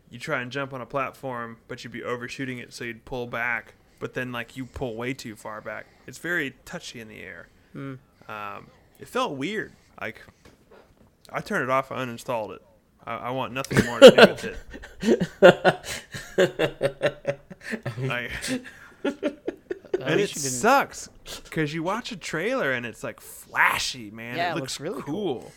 you try and jump on a platform but you'd be overshooting it so you'd pull back but then like you pull way too far back. It's very touchy in the air. Hmm. um, it felt weird. Like i turned it off i uninstalled it. I, I want nothing more to do with it. Like, and it least you didn't- sucks because you watch a trailer and it's like flashy, man. Yeah, it looks, looks really cool.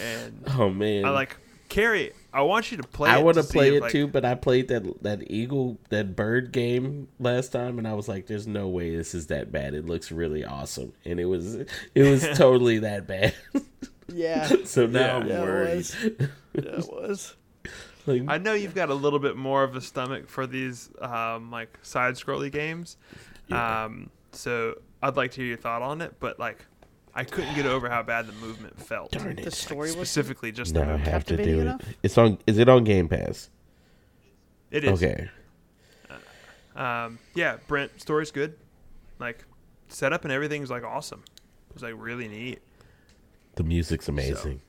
And oh man, I like Carrie. I want you to play. I it want to play it like- too, but I played that that eagle that bird game last time, and I was like, "There's no way this is that bad. It looks really awesome," and it was it was totally that bad. Yeah. so now Yeah. I'm Yeah, it worried. was. yeah, it was. Like, I know you've got a little bit more of a stomach for these um, like side scrolly games. Yeah. Um, so I'd like to hear your thought on it, but like I couldn't get over how bad the movement felt. darn The story was. Specifically, just No, the I movement. have to do it. It's on. Is it on Game Pass? It is. Okay. Um, yeah, Brent, story's good. Like, setup and everything's like awesome. It's like really neat. The music's amazing.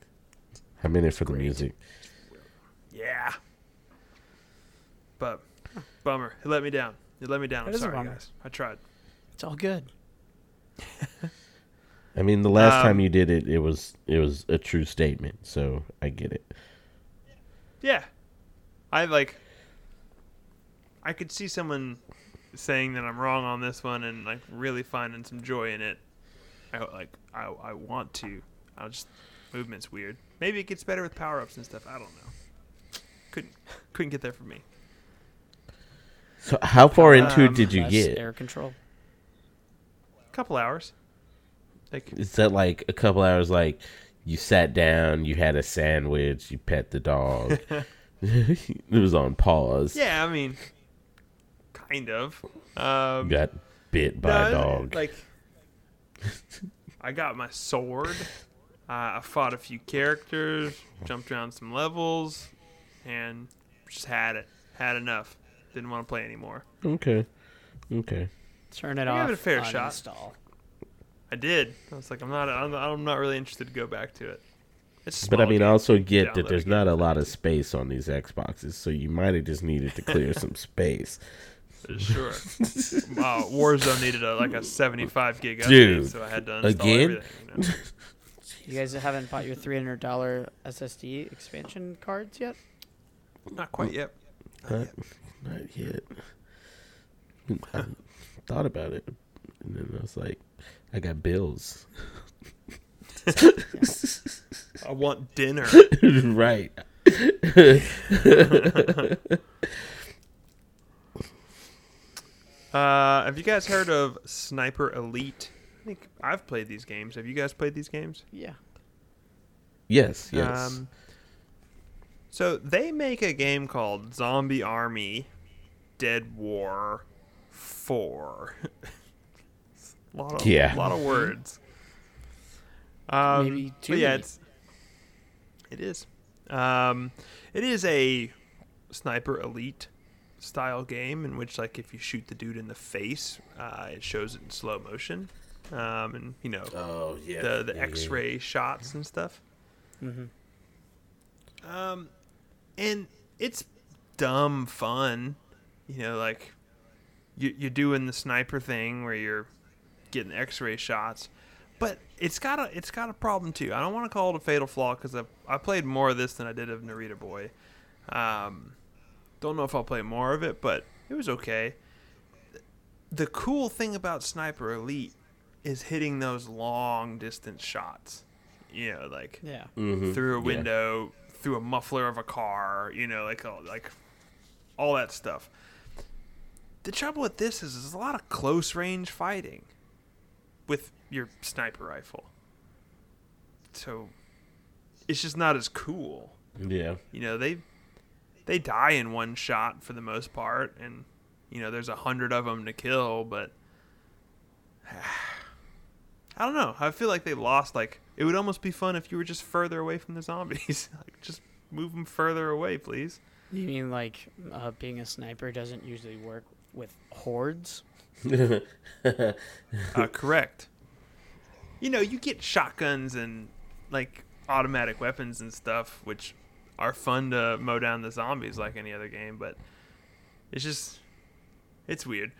I'm in it for the Great. music. Yeah. But bummer, it let me down. It let me down. It I'm sorry, guys. I tried. It's all good. I mean, the last time Um, you did it, it was it was a true statement. So I get it. Yeah, I like. I could see someone saying that I'm wrong on this one and like really finding some joy in it. I like. I I want to. I just movement's weird. Maybe it gets better with power ups and stuff. I don't know. Couldn't couldn't get there for me. So how far into Um, it did you get? air control. A couple hours. Like Is that like a couple hours? Like you sat down, you had a sandwich, you pet the dog. it was on pause. yeah, I mean, kind of. Um, got bit by a dog. Like, I got my sword. Uh, I fought a few characters, jumped around some levels, and just had it. Had enough. Didn't want to play anymore. okay, okay. Turn it Give off. it a fair shot. uninstall. I did. I was like, I'm not. I'm, I'm not really interested to go back to it. It's a But I mean, I also get that there's not a lot of space on these Xboxes, so you might have just needed to clear some space. Sure. uh, Warzone needed a like a 75 gig update, Dude, so I had to uninstall again? everything. You know? You guys haven't bought your three hundred dollar SSD expansion cards yet? Not quite yet. Not, not yet. I thought about it, and then I was like, I got bills. I want dinner. right. Uh, have you guys heard of Sniper Elite? I think I've played these games. Have you guys played these games? Yeah. Yes, yes. Um, so they make a game called Zombie Army Dead War 4. A lot of, Yeah. a lot of words. Um, Maybe but too yeah, many. it's it is. Um, it is a sniper elite style game in which, like, if you shoot the dude in the face, uh, it shows it in slow motion, um, and you know oh yeah. the the yeah, yeah. X-ray shots and stuff. Mm-hmm. Um, and it's dumb fun, you know, like you, you're doing the sniper thing where you're getting X-ray shots, but it's got a it's got a problem too. I don't want to call it a fatal flaw because I I played more of this than I did of Narita Boy. Um, don't know if I'll play more of it, but it was okay. The cool thing about Sniper Elite is hitting those long distance shots. You know, like Yeah. Mhm. through a Yeah. window, through a muffler of a car, you know, like all, like all that stuff. The trouble with this is there's a lot of close range fighting with your sniper rifle. So it's just not as cool. Yeah. You know, they they die in one shot for the most part and you know, there's a hundred of them to kill, but I don't know. I feel like they lost. Like it would almost be fun if you were just further away from the zombies. like just move them further away, please. You mean like uh, being a sniper doesn't usually work with hordes? Uh, correct. You know, you get shotguns and like automatic weapons and stuff, which are fun to mow down the zombies like any other game, but it's just it's weird.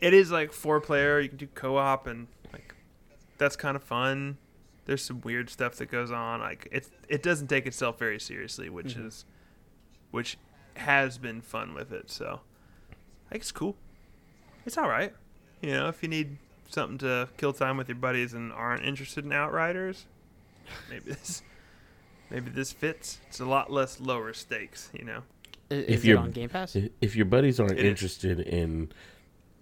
It is like four player. You can do co op and like that's kind of fun. There's some weird stuff that goes on. Like it it doesn't take itself very seriously, which Mhm. is which has been fun with it. So I think it's cool. It's all right. You know, if you need something to kill time with your buddies and aren't interested in Outriders, maybe this maybe this fits. It's a lot less lower stakes. You know. Is, If you're- on Game Pass? if your buddies aren't It is. interested in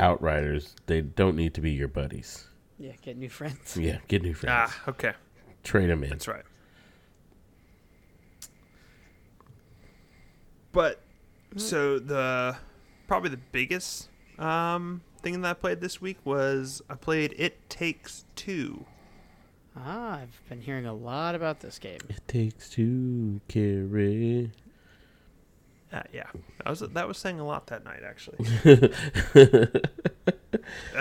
Outriders, they don't need to be your buddies. Yeah, get new friends. Yeah, get new friends. Ah, okay, Trade them in. that's right. But so the probably the biggest um, thing that I played this week was I played It Takes Two. Ah, I've been hearing a lot about this game. It takes two, carry. Uh, yeah, that was that was saying a lot that night actually.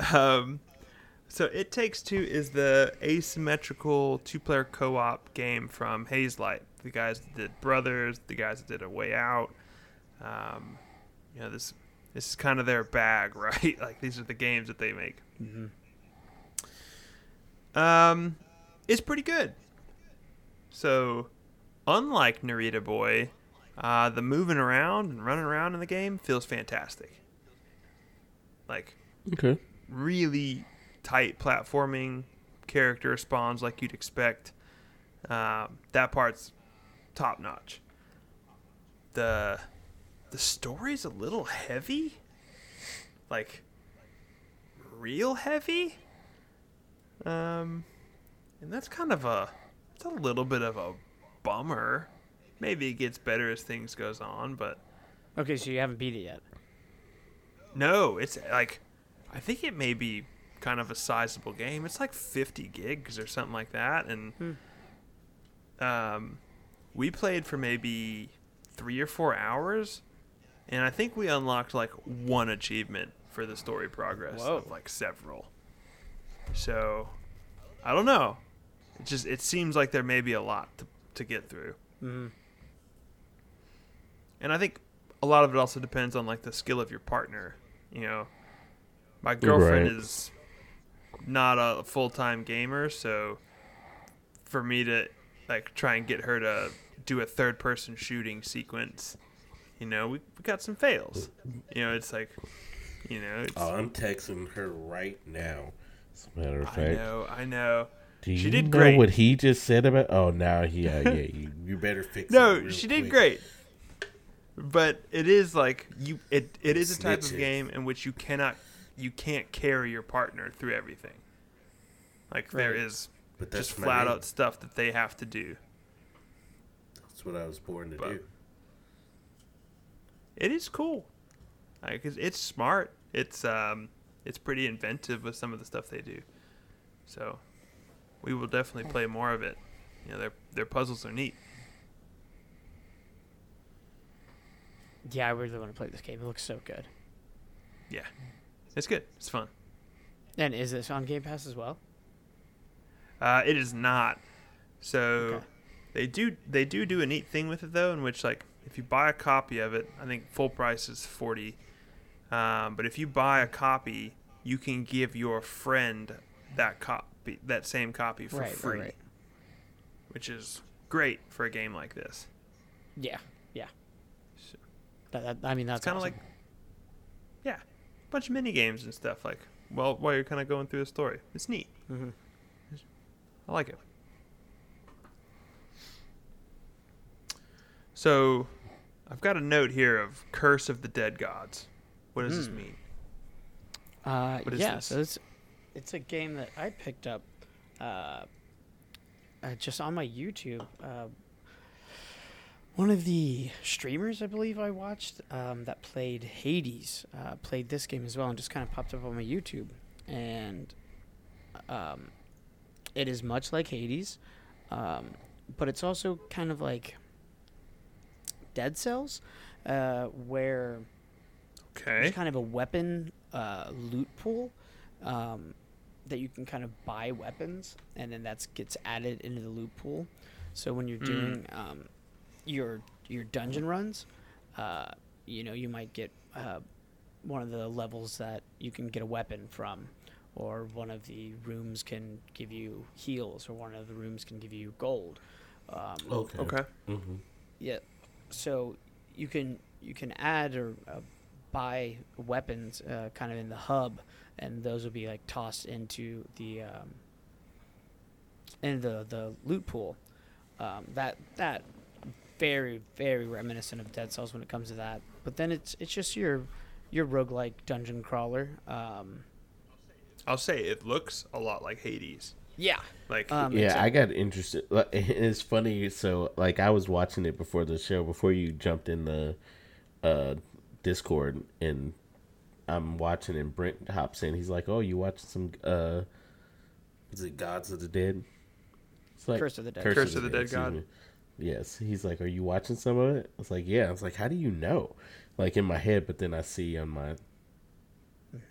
um, so it takes two is the asymmetrical two-player co-op game from Hazelight. The guys that did Brothers, the guys that did A Way Out. Um, you know this this is kind of their bag, right? like these are the games that they make. hmm Um, it's pretty good. So, unlike Narita Boy, uh, the moving around and running around in the game feels fantastic. Like Okay. really tight platforming, character spawns like you'd expect. Um, that part's top notch. The the story's a little heavy, like real heavy. Um, and that's kind of a it's a little bit of a bummer. Maybe it gets better as things goes on, but Okay, so you haven't beat it yet. no, it's like I think it may be kind of a sizable game. It's like 50 gigs or something like that, and Hmm. um, we played for maybe three or four hours, and I think we unlocked like one achievement for the story progress Whoa. of like several. So I don't know. It just it seems like there may be a lot to to get through. hmm And I think a lot of it also depends on like the skill of your partner. You know, my girlfriend Right. is not a full time gamer, so for me to like try and get her to do a third person shooting sequence, you know, we, we got some fails. You know, it's like, you know, it's, Oh, I'm texting her right now. As a matter of fact, I know, I know. do she did know great. what he just said about? Oh, now he, uh, yeah, you, you better fix it. No, real she did quick. great. But it is like you it it is a type of game in which you cannot you can't carry your partner through everything. Like there Right. is But just flat name. out stuff that they have to do. That's what I was born to But- do. It is cool. Like it's, it's smart. It's um it's pretty inventive with some of the stuff they do. So we will definitely play more of it. You know, their their puzzles are neat. Yeah, I really want to play this game. It looks so good. Yeah. It's good. It's fun. And is this on Game Pass as well? Uh, it is not. So Okay. They do they do do a neat thing with it though, in which like if you buy a copy of it, I think full price is forty. Um, but if you buy a copy, you can give your friend that copy, that same copy for Right, right, free, right. which is great for a game like this. Yeah, yeah. So- That, that, I mean, that's kind of awesome. like, yeah, a bunch of mini games and stuff. Like, well, while you're kind of going through the story, it's neat. hmm I like it. So, I've got a note here of Curse of the Dead Gods. What does this Hmm. mean? Uh, What is yeah, this? so it's it's a game that I picked up uh, uh, just on my YouTube. Uh, one of the streamers I believe I watched um, that played Hades uh, played this game as well, and just kind of popped up on my YouTube. And um, it is much like Hades, um, but it's also kind of like Dead Cells, uh, where Okay. there's kind of a weapon uh, loot pool um, that you can kind of buy weapons, and then that gets added into the loot pool. So when you're Mm. doing um, your your dungeon runs, uh, you know you might get uh, one of the levels that you can get a weapon from, or one of the rooms can give you heals, or one of the rooms can give you gold. Um, Okay. Okay. hmm yeah. So you can you can add or uh, buy weapons uh, kind of in the hub, and those will be like tossed into the um, in the the loot pool. Um, that that very very reminiscent of Dead Cells when it comes to that. But then it's it's just your your roguelike dungeon crawler. Um, I'll say it looks a lot like Hades. Yeah. Like, Um, yeah, it's a- I got interested. It's funny. So, like, I was watching it before the show, before you jumped in the uh, Discord, and I'm watching, and Brent hops in. He's like, "Oh, you watching some? uh Is it Gods of the Dead? It's like Curse of the Dead. Curse of the Dead excuse God. me. Yes, he's like, "Are you watching some of it?" I was like, "Yeah." I was like, "How do you know?" Like in my head, but then I see on my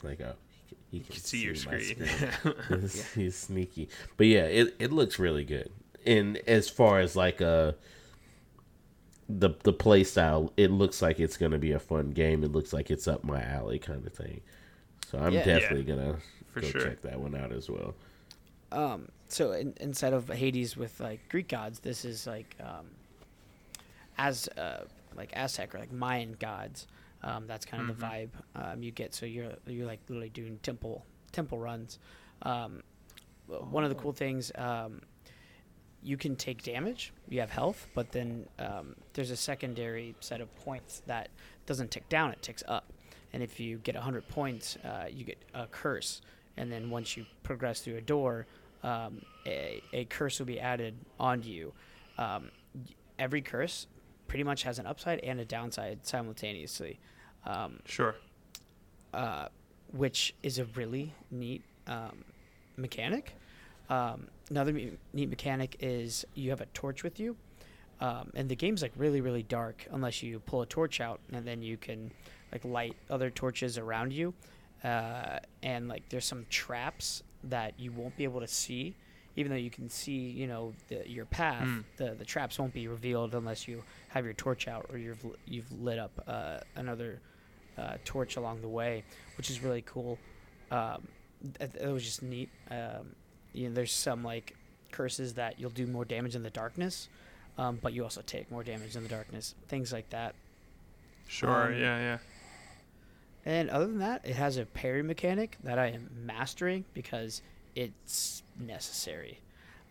like, oh, he can, you can see your my screen. he's, he's sneaky, but yeah, it it looks really good. And as far as like uh the the play style, it looks like it's gonna be a fun game. It looks like it's up my alley, kind of thing. So I'm Yeah. definitely gonna For go sure. check that one out as well. Um, so in, instead of Hades with like Greek gods, this is like um, as uh, like Aztec or like Mayan gods. Um, that's kind of the vibe um, you get. So you're you're like literally doing temple temple runs. Um, w- one of the cool things um, you can take damage. You have health, but then um, there's a secondary set of points that doesn't tick down; it ticks up. And if you get 100 points, uh, you get a curse. And then once you progress through a door, um, a, a curse will be added onto you. Um, every curse pretty much has an upside and a downside simultaneously, um, sure. uh, which is a really neat um, mechanic. Um, another me- neat mechanic is you have a torch with you, um, and the game's like really really dark unless you pull a torch out, and then you can like light other torches around you, uh, and like there's some traps that you won't be able to see. Even though you can see, you know, the, your path, Mm. the the traps won't be revealed unless you have your torch out or you've you've lit up uh, another uh, torch along the way, which is really cool. Um, was just neat. Um, you know, there's some like curses that you'll do more damage in the darkness, um, but you also take more damage in the darkness. Things like that. Sure. Um, yeah. Yeah. And other than that, it has a parry mechanic that I am mastering because it's necessary.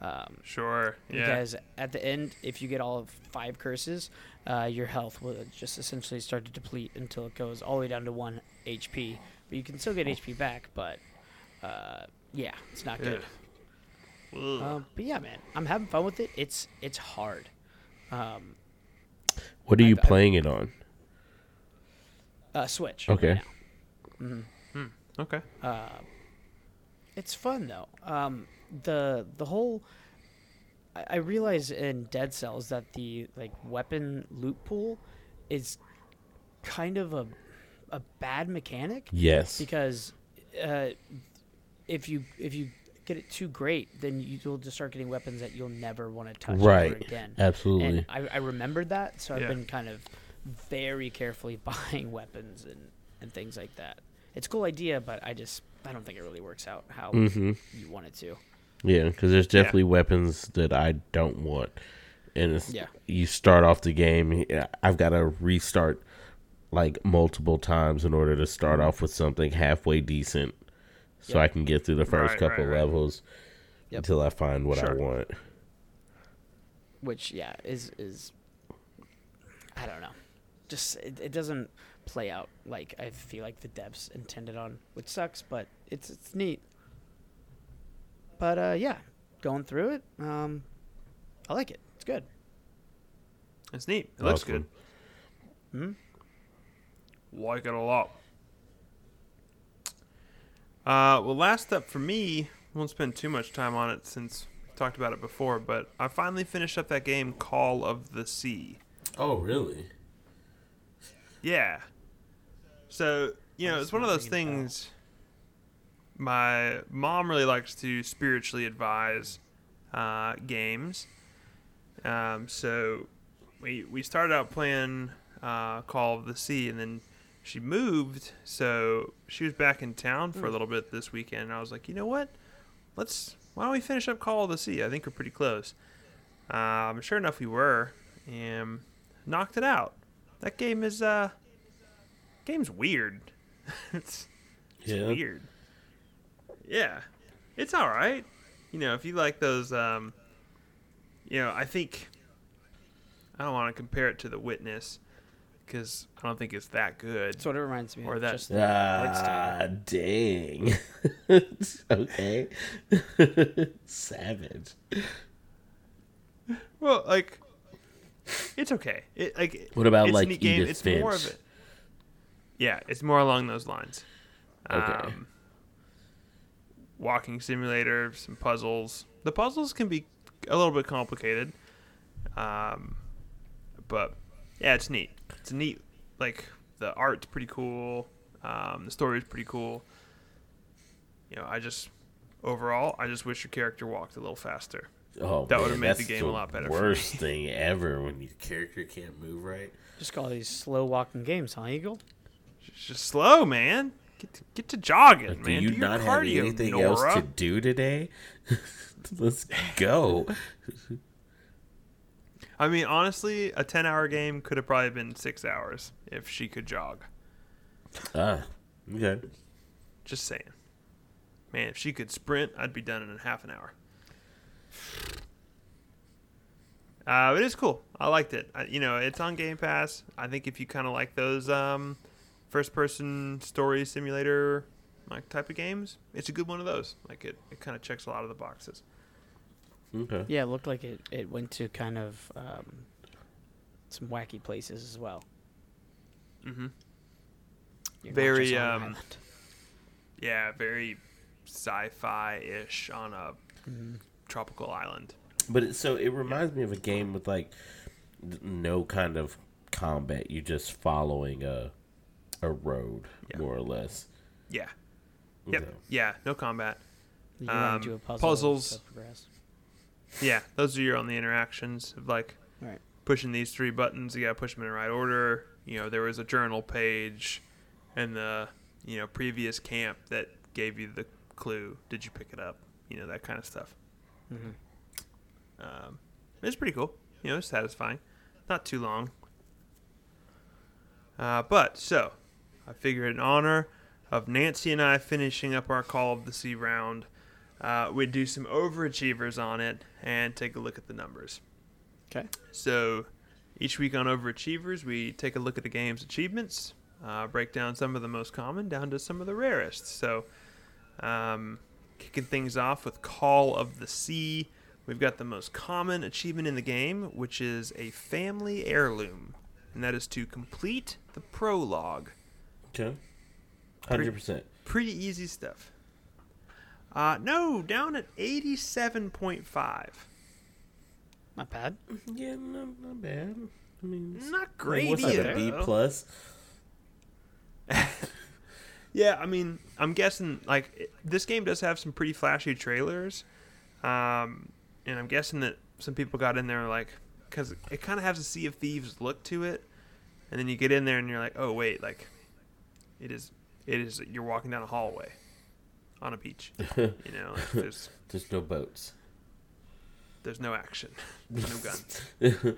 Um, Sure. Yeah. Because at the end, if you get all of five curses, uh, your health will just essentially start to deplete until it goes all the way down to one HP. But you can still get HP back, but uh, yeah, it's not good. Ugh. Um, but yeah, man, I'm having fun with it. It's it's hard. Um, What are you I've- I've- playing it on? uh, Switch. Okay. Right now. hmm okay. Uh, it's fun though. Um, the the whole I, I realize in Dead Cells that the like weapon loot pool is kind of a a bad mechanic Yes. because uh, if you if you get it too great, then you'll just start getting weapons that you'll never want to touch Right. ever again. Absolutely. And I, I remembered that, so I've been kind of very carefully buying weapons and, and things like that. It's a cool idea, but I just I don't think it really works out how hmm you want it to. Yeah, because there's definitely weapons that I don't want, and it's, Yeah. you start off the game. I've got to restart like multiple times in order to start mm-hmm. off with something halfway decent, so Yep. I can get through the first Right, couple right, right. levels Yep. until I find what I want. Which yeah is is I don't know, just it, it doesn't play out like I feel like the devs intended on, which sucks, but it's it's neat. But uh, yeah, going through it, um, I like it. It's good. It's neat. It looks Awesome. good. Hmm? Like it a lot. Uh, well, last up for me, won't spend too much time on it since we talked about it before, but I finally finished up that game, Call of the Sea. Oh, really? Yeah. So, you know, it's one of those ringing a things my mom really likes to spiritually advise uh, games. Um, so we we started out playing uh, Call of the Sea, and then she moved, so she was back in town for a little bit this weekend. And I was like, you know what? Let's why don't we finish up Call of the Sea? I think we're pretty close. Um, sure enough, we were, and knocked it out. That game is uh, game's weird. it's it's Yeah. weird. Yeah, it's all right. You know, if you like those, um, you know, I think I don't want to compare it to The Witness because I don't think it's that good. That's what it reminds me Or of. that- just Ah, style. dang. okay. Savage. Well, like, it's okay. It like What about it's like neat game. Edith It's more of it. Yeah, it's more along those lines. Okay. Um, walking simulator, some puzzles. The puzzles can be a little bit complicated, um, but yeah, it's neat. It's neat, like the art's pretty cool. Um, the story's pretty cool. You know, I just overall, I just wish your character walked a little faster. Oh, That would've made the that's game a lot better for Worst thing ever when your character can't move right. Just call these slow walking games, huh, Eagle? It's just slow, man. Get to, get to jogging, Like, do you Do not have cardio, anything Nora. else to do today? Let's go. I mean, honestly, a ten-hour game could have probably been six hours if she could jog. ah, okay. Just saying. Man, if she could sprint, I'd be done in half an hour. Uh, it is cool. I liked it. I, you know, it's on Game Pass. I think if you kind of like those um, first-person story simulator like type of games, it's a good one of those. Like it, it kind of checks a lot of the boxes. Okay. Yeah, it looked like it, it went to kind of um, some wacky places as well. Mm-hmm. You're Very, just on an um. Yeah, very sci-fi-ish on a Mhm. tropical island. But it, so it reminds me of a game with like no kind of combat. You're just following a a road, Yeah. more or less. Yeah. Yep. Okay. Yeah. No combat. You um, into a puzzle. puzzles. Yeah, those are your only interactions of like Right. pushing these three buttons. You gotta push them in the right order. You know, there was a journal page in the you know previous camp that gave you the clue. Did you pick it up? You know that kind of stuff. Mhm. Um, it's pretty cool. You know, it's satisfying. Not too long. Uh, but so, I figured in honor of Nancy and I finishing up our Call of the Sea round, uh, we'd do some overachievers on it and take a look at the numbers. Okay. So, each week on overachievers, we take a look at the game's achievements, uh, break down some of the most common down to some of the rarest. So, um, kicking things off with Call of the Sea. We've got the most common achievement in the game, which is a family heirloom, and that is to complete the prologue. Okay. Hundred percent. Pretty easy stuff. Uh, no, down at 87.5. Not bad. Yeah, not, not bad. I mean, Not great what's that, either. a B plus? Yeah, I mean, I'm guessing like it- this game does have some pretty flashy trailers, um, and I'm guessing that some people got in there like because it kind of has a Sea of Thieves look to it, and then you get in there and you're like, oh wait, like it is, it is. You're walking down a hallway on a beach. you know, like, there's There's no boats. there's no action, there's no guns.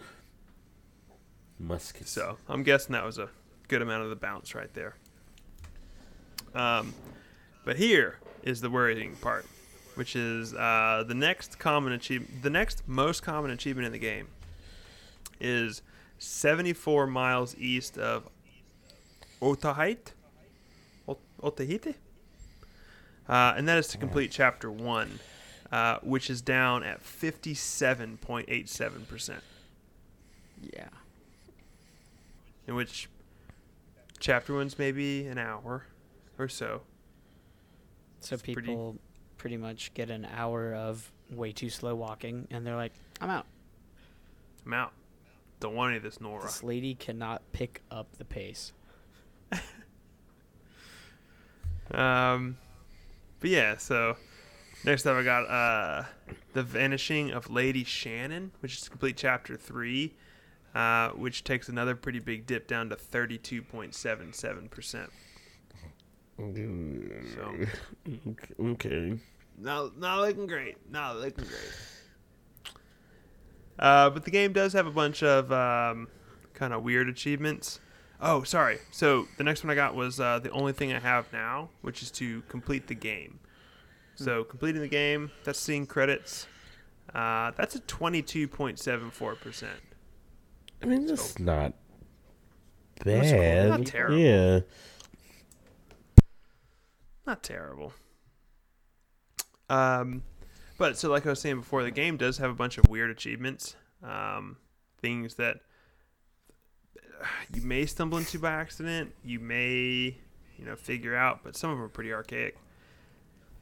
Muskets. So I'm guessing that was a good amount of the bounce right there. Um, but here is the worrying part, which is uh, the next common achievement. The next most common achievement in the game is 74 miles east of Otahite, Otaheite, uh, and that is to complete chapter one, uh, which is down at 57.87 percent. Yeah. in which chapter one's maybe an hour or so. So It's pretty- people pretty much get an hour of way too slow walking, and they're like, "I'm out. I'm out. Don't want any of this Norah. This lady cannot pick up the pace." Um, but yeah, so next up I got uh, the Vanishing of Lady Shannon, which is complete chapter three, uh, which takes another pretty big dip down to thirty-two point seven seven percent. So okay. not not looking great. Not looking great. Uh, but the game does have a bunch of um, kind of weird achievements. Oh, sorry. So the next one I got was uh, the only thing I have now, which is to complete the game. So completing the game, that's seeing credits. Uh, that's a twenty-two point seven four percent. I mean, that's not That's cool. bad. Not terrible. Yeah. not terrible. Um, but so like I was saying before, the game does have a bunch of weird achievements, um, things that you may stumble into by accident, you may, you know, figure out, but some of them are pretty archaic.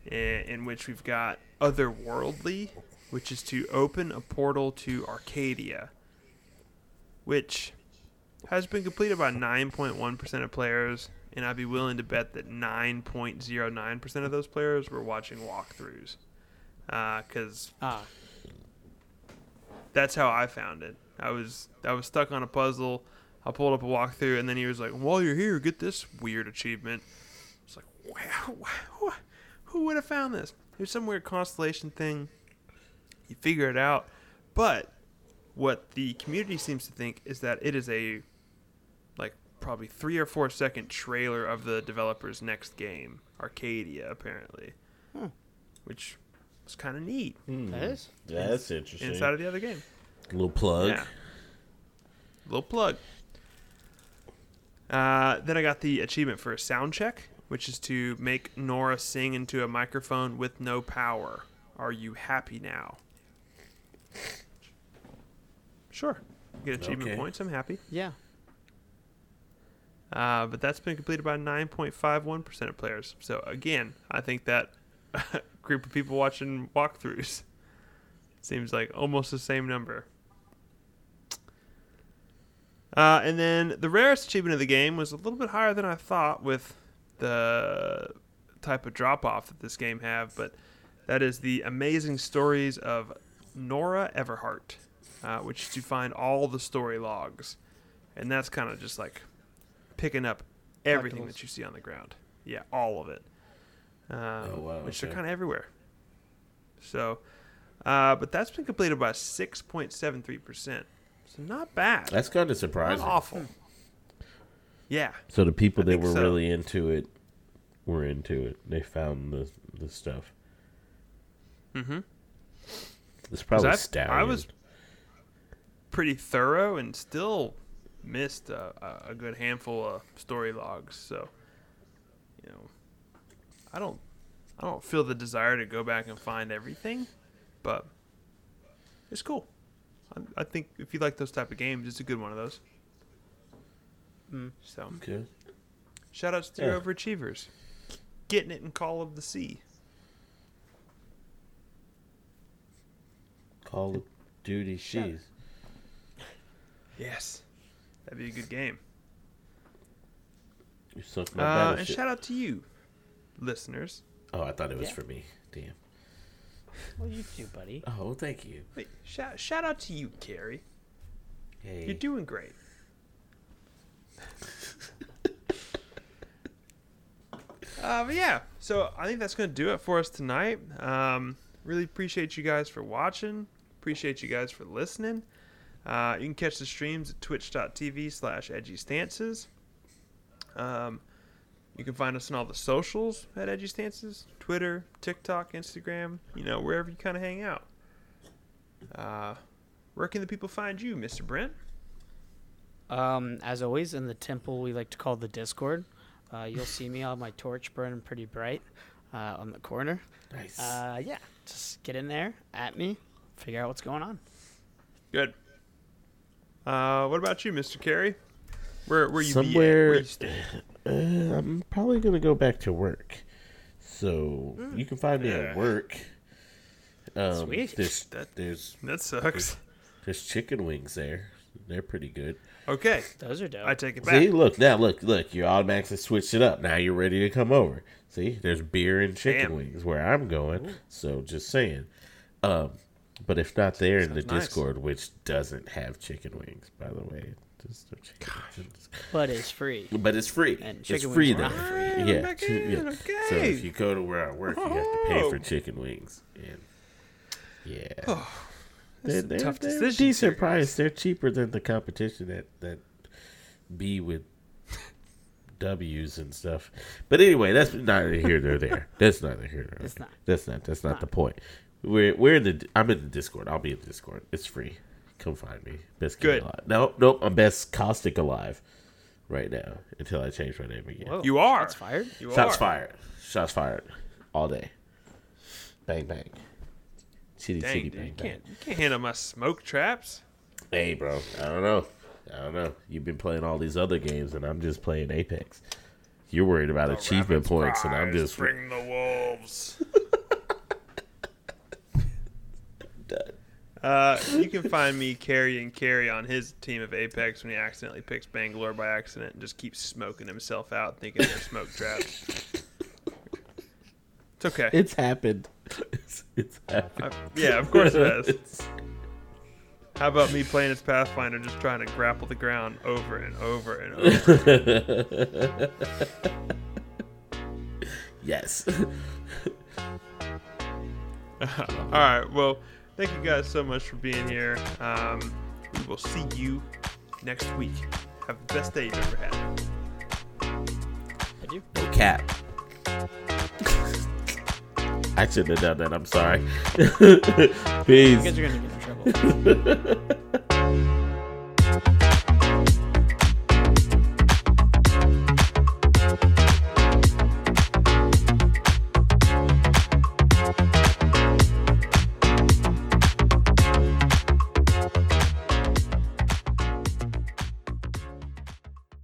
In, in which we've got otherworldly, which is to open a portal to Arcadia, which has been completed by 9.1% of players, and I'd be willing to bet that 9.09% of those players were watching walkthroughs. Because Ah, that's how I found it. I was I was stuck on a puzzle. I pulled up a walkthrough, and then he was like, "While you're here, get this weird achievement." It's like, wow, wow, who would have found this? There's some weird constellation thing. You figure it out, but what the community seems to think is that it is a like probably three or four second trailer of the developer's next game, Arcadia, apparently, Hmm. which was kind of neat that is. That's interesting. inside of the other game. little plug. Yeah. Little plug. Uh, then I got the achievement for a sound check, which is to make Norah sing into a microphone with no power. Are you happy now? Sure. Get achievement Okay. points. I'm happy. Yeah. Uh, but that's been completed by 9.51% of players. So again, I think that group of people watching walkthroughs seems like almost the same number. Uh, and then the rarest achievement of the game was a little bit higher than I thought with the type of drop off that this game have, but that is the amazing stories of Norah Everhart, uh, which is to find all the story logs, and that's kind of just like picking up everything that you see on the ground. Yeah, all of it. Um, Oh, wow, Which are kind of everywhere. So, uh, but that's been completed by 6.73%. So not bad. That's kind of not surprising. awful. Yeah. So the people I that were so. really into it were into it. They found the the stuff. Mm-hmm. It's probably I- I was- Pretty thorough and still missed a, a, a good handful of story logs. So, you know, I don't, I don't feel the desire to go back and find everything, but it's cool. I, I think if you like those type of games, it's a good one of those. Mm. So, okay. shout outs to Yeah. your overachievers, getting it in Call of the Sea. Call of Duty Shut She's. Yes, that'd be a good game. You sunk my Uh, and shout out to you, listeners. oh, I thought it was Yeah. for me. Damn. Well, you too, buddy. Oh, thank you. Wait, shout, shout out to you, Carrie. Hey. You're doing great. uh, but yeah, so I think that's going to do it for us tonight. Um, really appreciate you guys for watching. Appreciate you guys for listening. Uh, you can catch the streams at twitch.tv slash edgy stances. Um, you can find us on all the socials at edgy stances Twitter, TikTok, Instagram, you know, wherever you kind of hang out. Uh, where can the people find you, Mr. Brent? Um, as always, in the temple we like to call the Discord, uh, you'll see me on my torch burning pretty bright uh, on the corner. Nice. Uh, yeah, just get in there at me, figure out what's going on. Good. Uh, what about you, Mr. Carey? Where where you be at? Somewhere. Where you stay? Uh, I'm probably gonna go back to work, so you can find me Yeah. at work. Um, Sweet. There's That- there's That sucks. there's chicken wings there. They're pretty good. Okay, Those are dope. I take it back. See, look now, look, look. You automatically switched it up. Now you're ready to come over. See, there's beer and chicken Damn. wings where I'm going. So just saying. Um, but if not there in the nice. Discord, which doesn't have chicken wings, by the way, just no chicken wings. but it's free. But it's free. And it's chicken free wings are there. free. Yeah. Back chi- in, yeah. So if you go to where I work, you have to pay for Oh. chicken wings. And yeah, oh, This they're, a they're, tough they're decision decent here, price. They're cheaper than the competition that that be with W's and stuff. But anyway, that's neither here nor there. That's neither here nor there. It's not. That's not. That's not the point. We're we're in the. I'm in the Discord. I'll be in the Discord. It's free. Come find me. Best Good. alive. Nope, nope. I'm best caustic alive right now until I change my name again. Whoa, You are. That's fired. You Shots are. fired. Shots fired. All day. Bang bang. Chitty Dang, chitty dude, bang you bang. can't you can't handle my smoke traps. Hey, bro. I don't know. I don't know. You've been playing all these other games, and I'm just playing Apex. You're worried about achievement Rapids points, and I'm just bring the wolves. Uh, you can find me carrying Carry on his team of Apex when he accidentally picks Bangalore by accident and just keeps smoking himself out, thinking they're smoke traps. It's okay. It's happened. It's, it's happened. I- yeah, of course it has. It's- How about me playing as Pathfinder, just trying to grapple the ground over and over and over? yes. All right. Well, thank you guys so much for being here. Um, we will see you next week. Have the best day you've ever had. I do. No cap. I shouldn't have done that. I'm sorry. You Peace. guys are gonna get in trouble.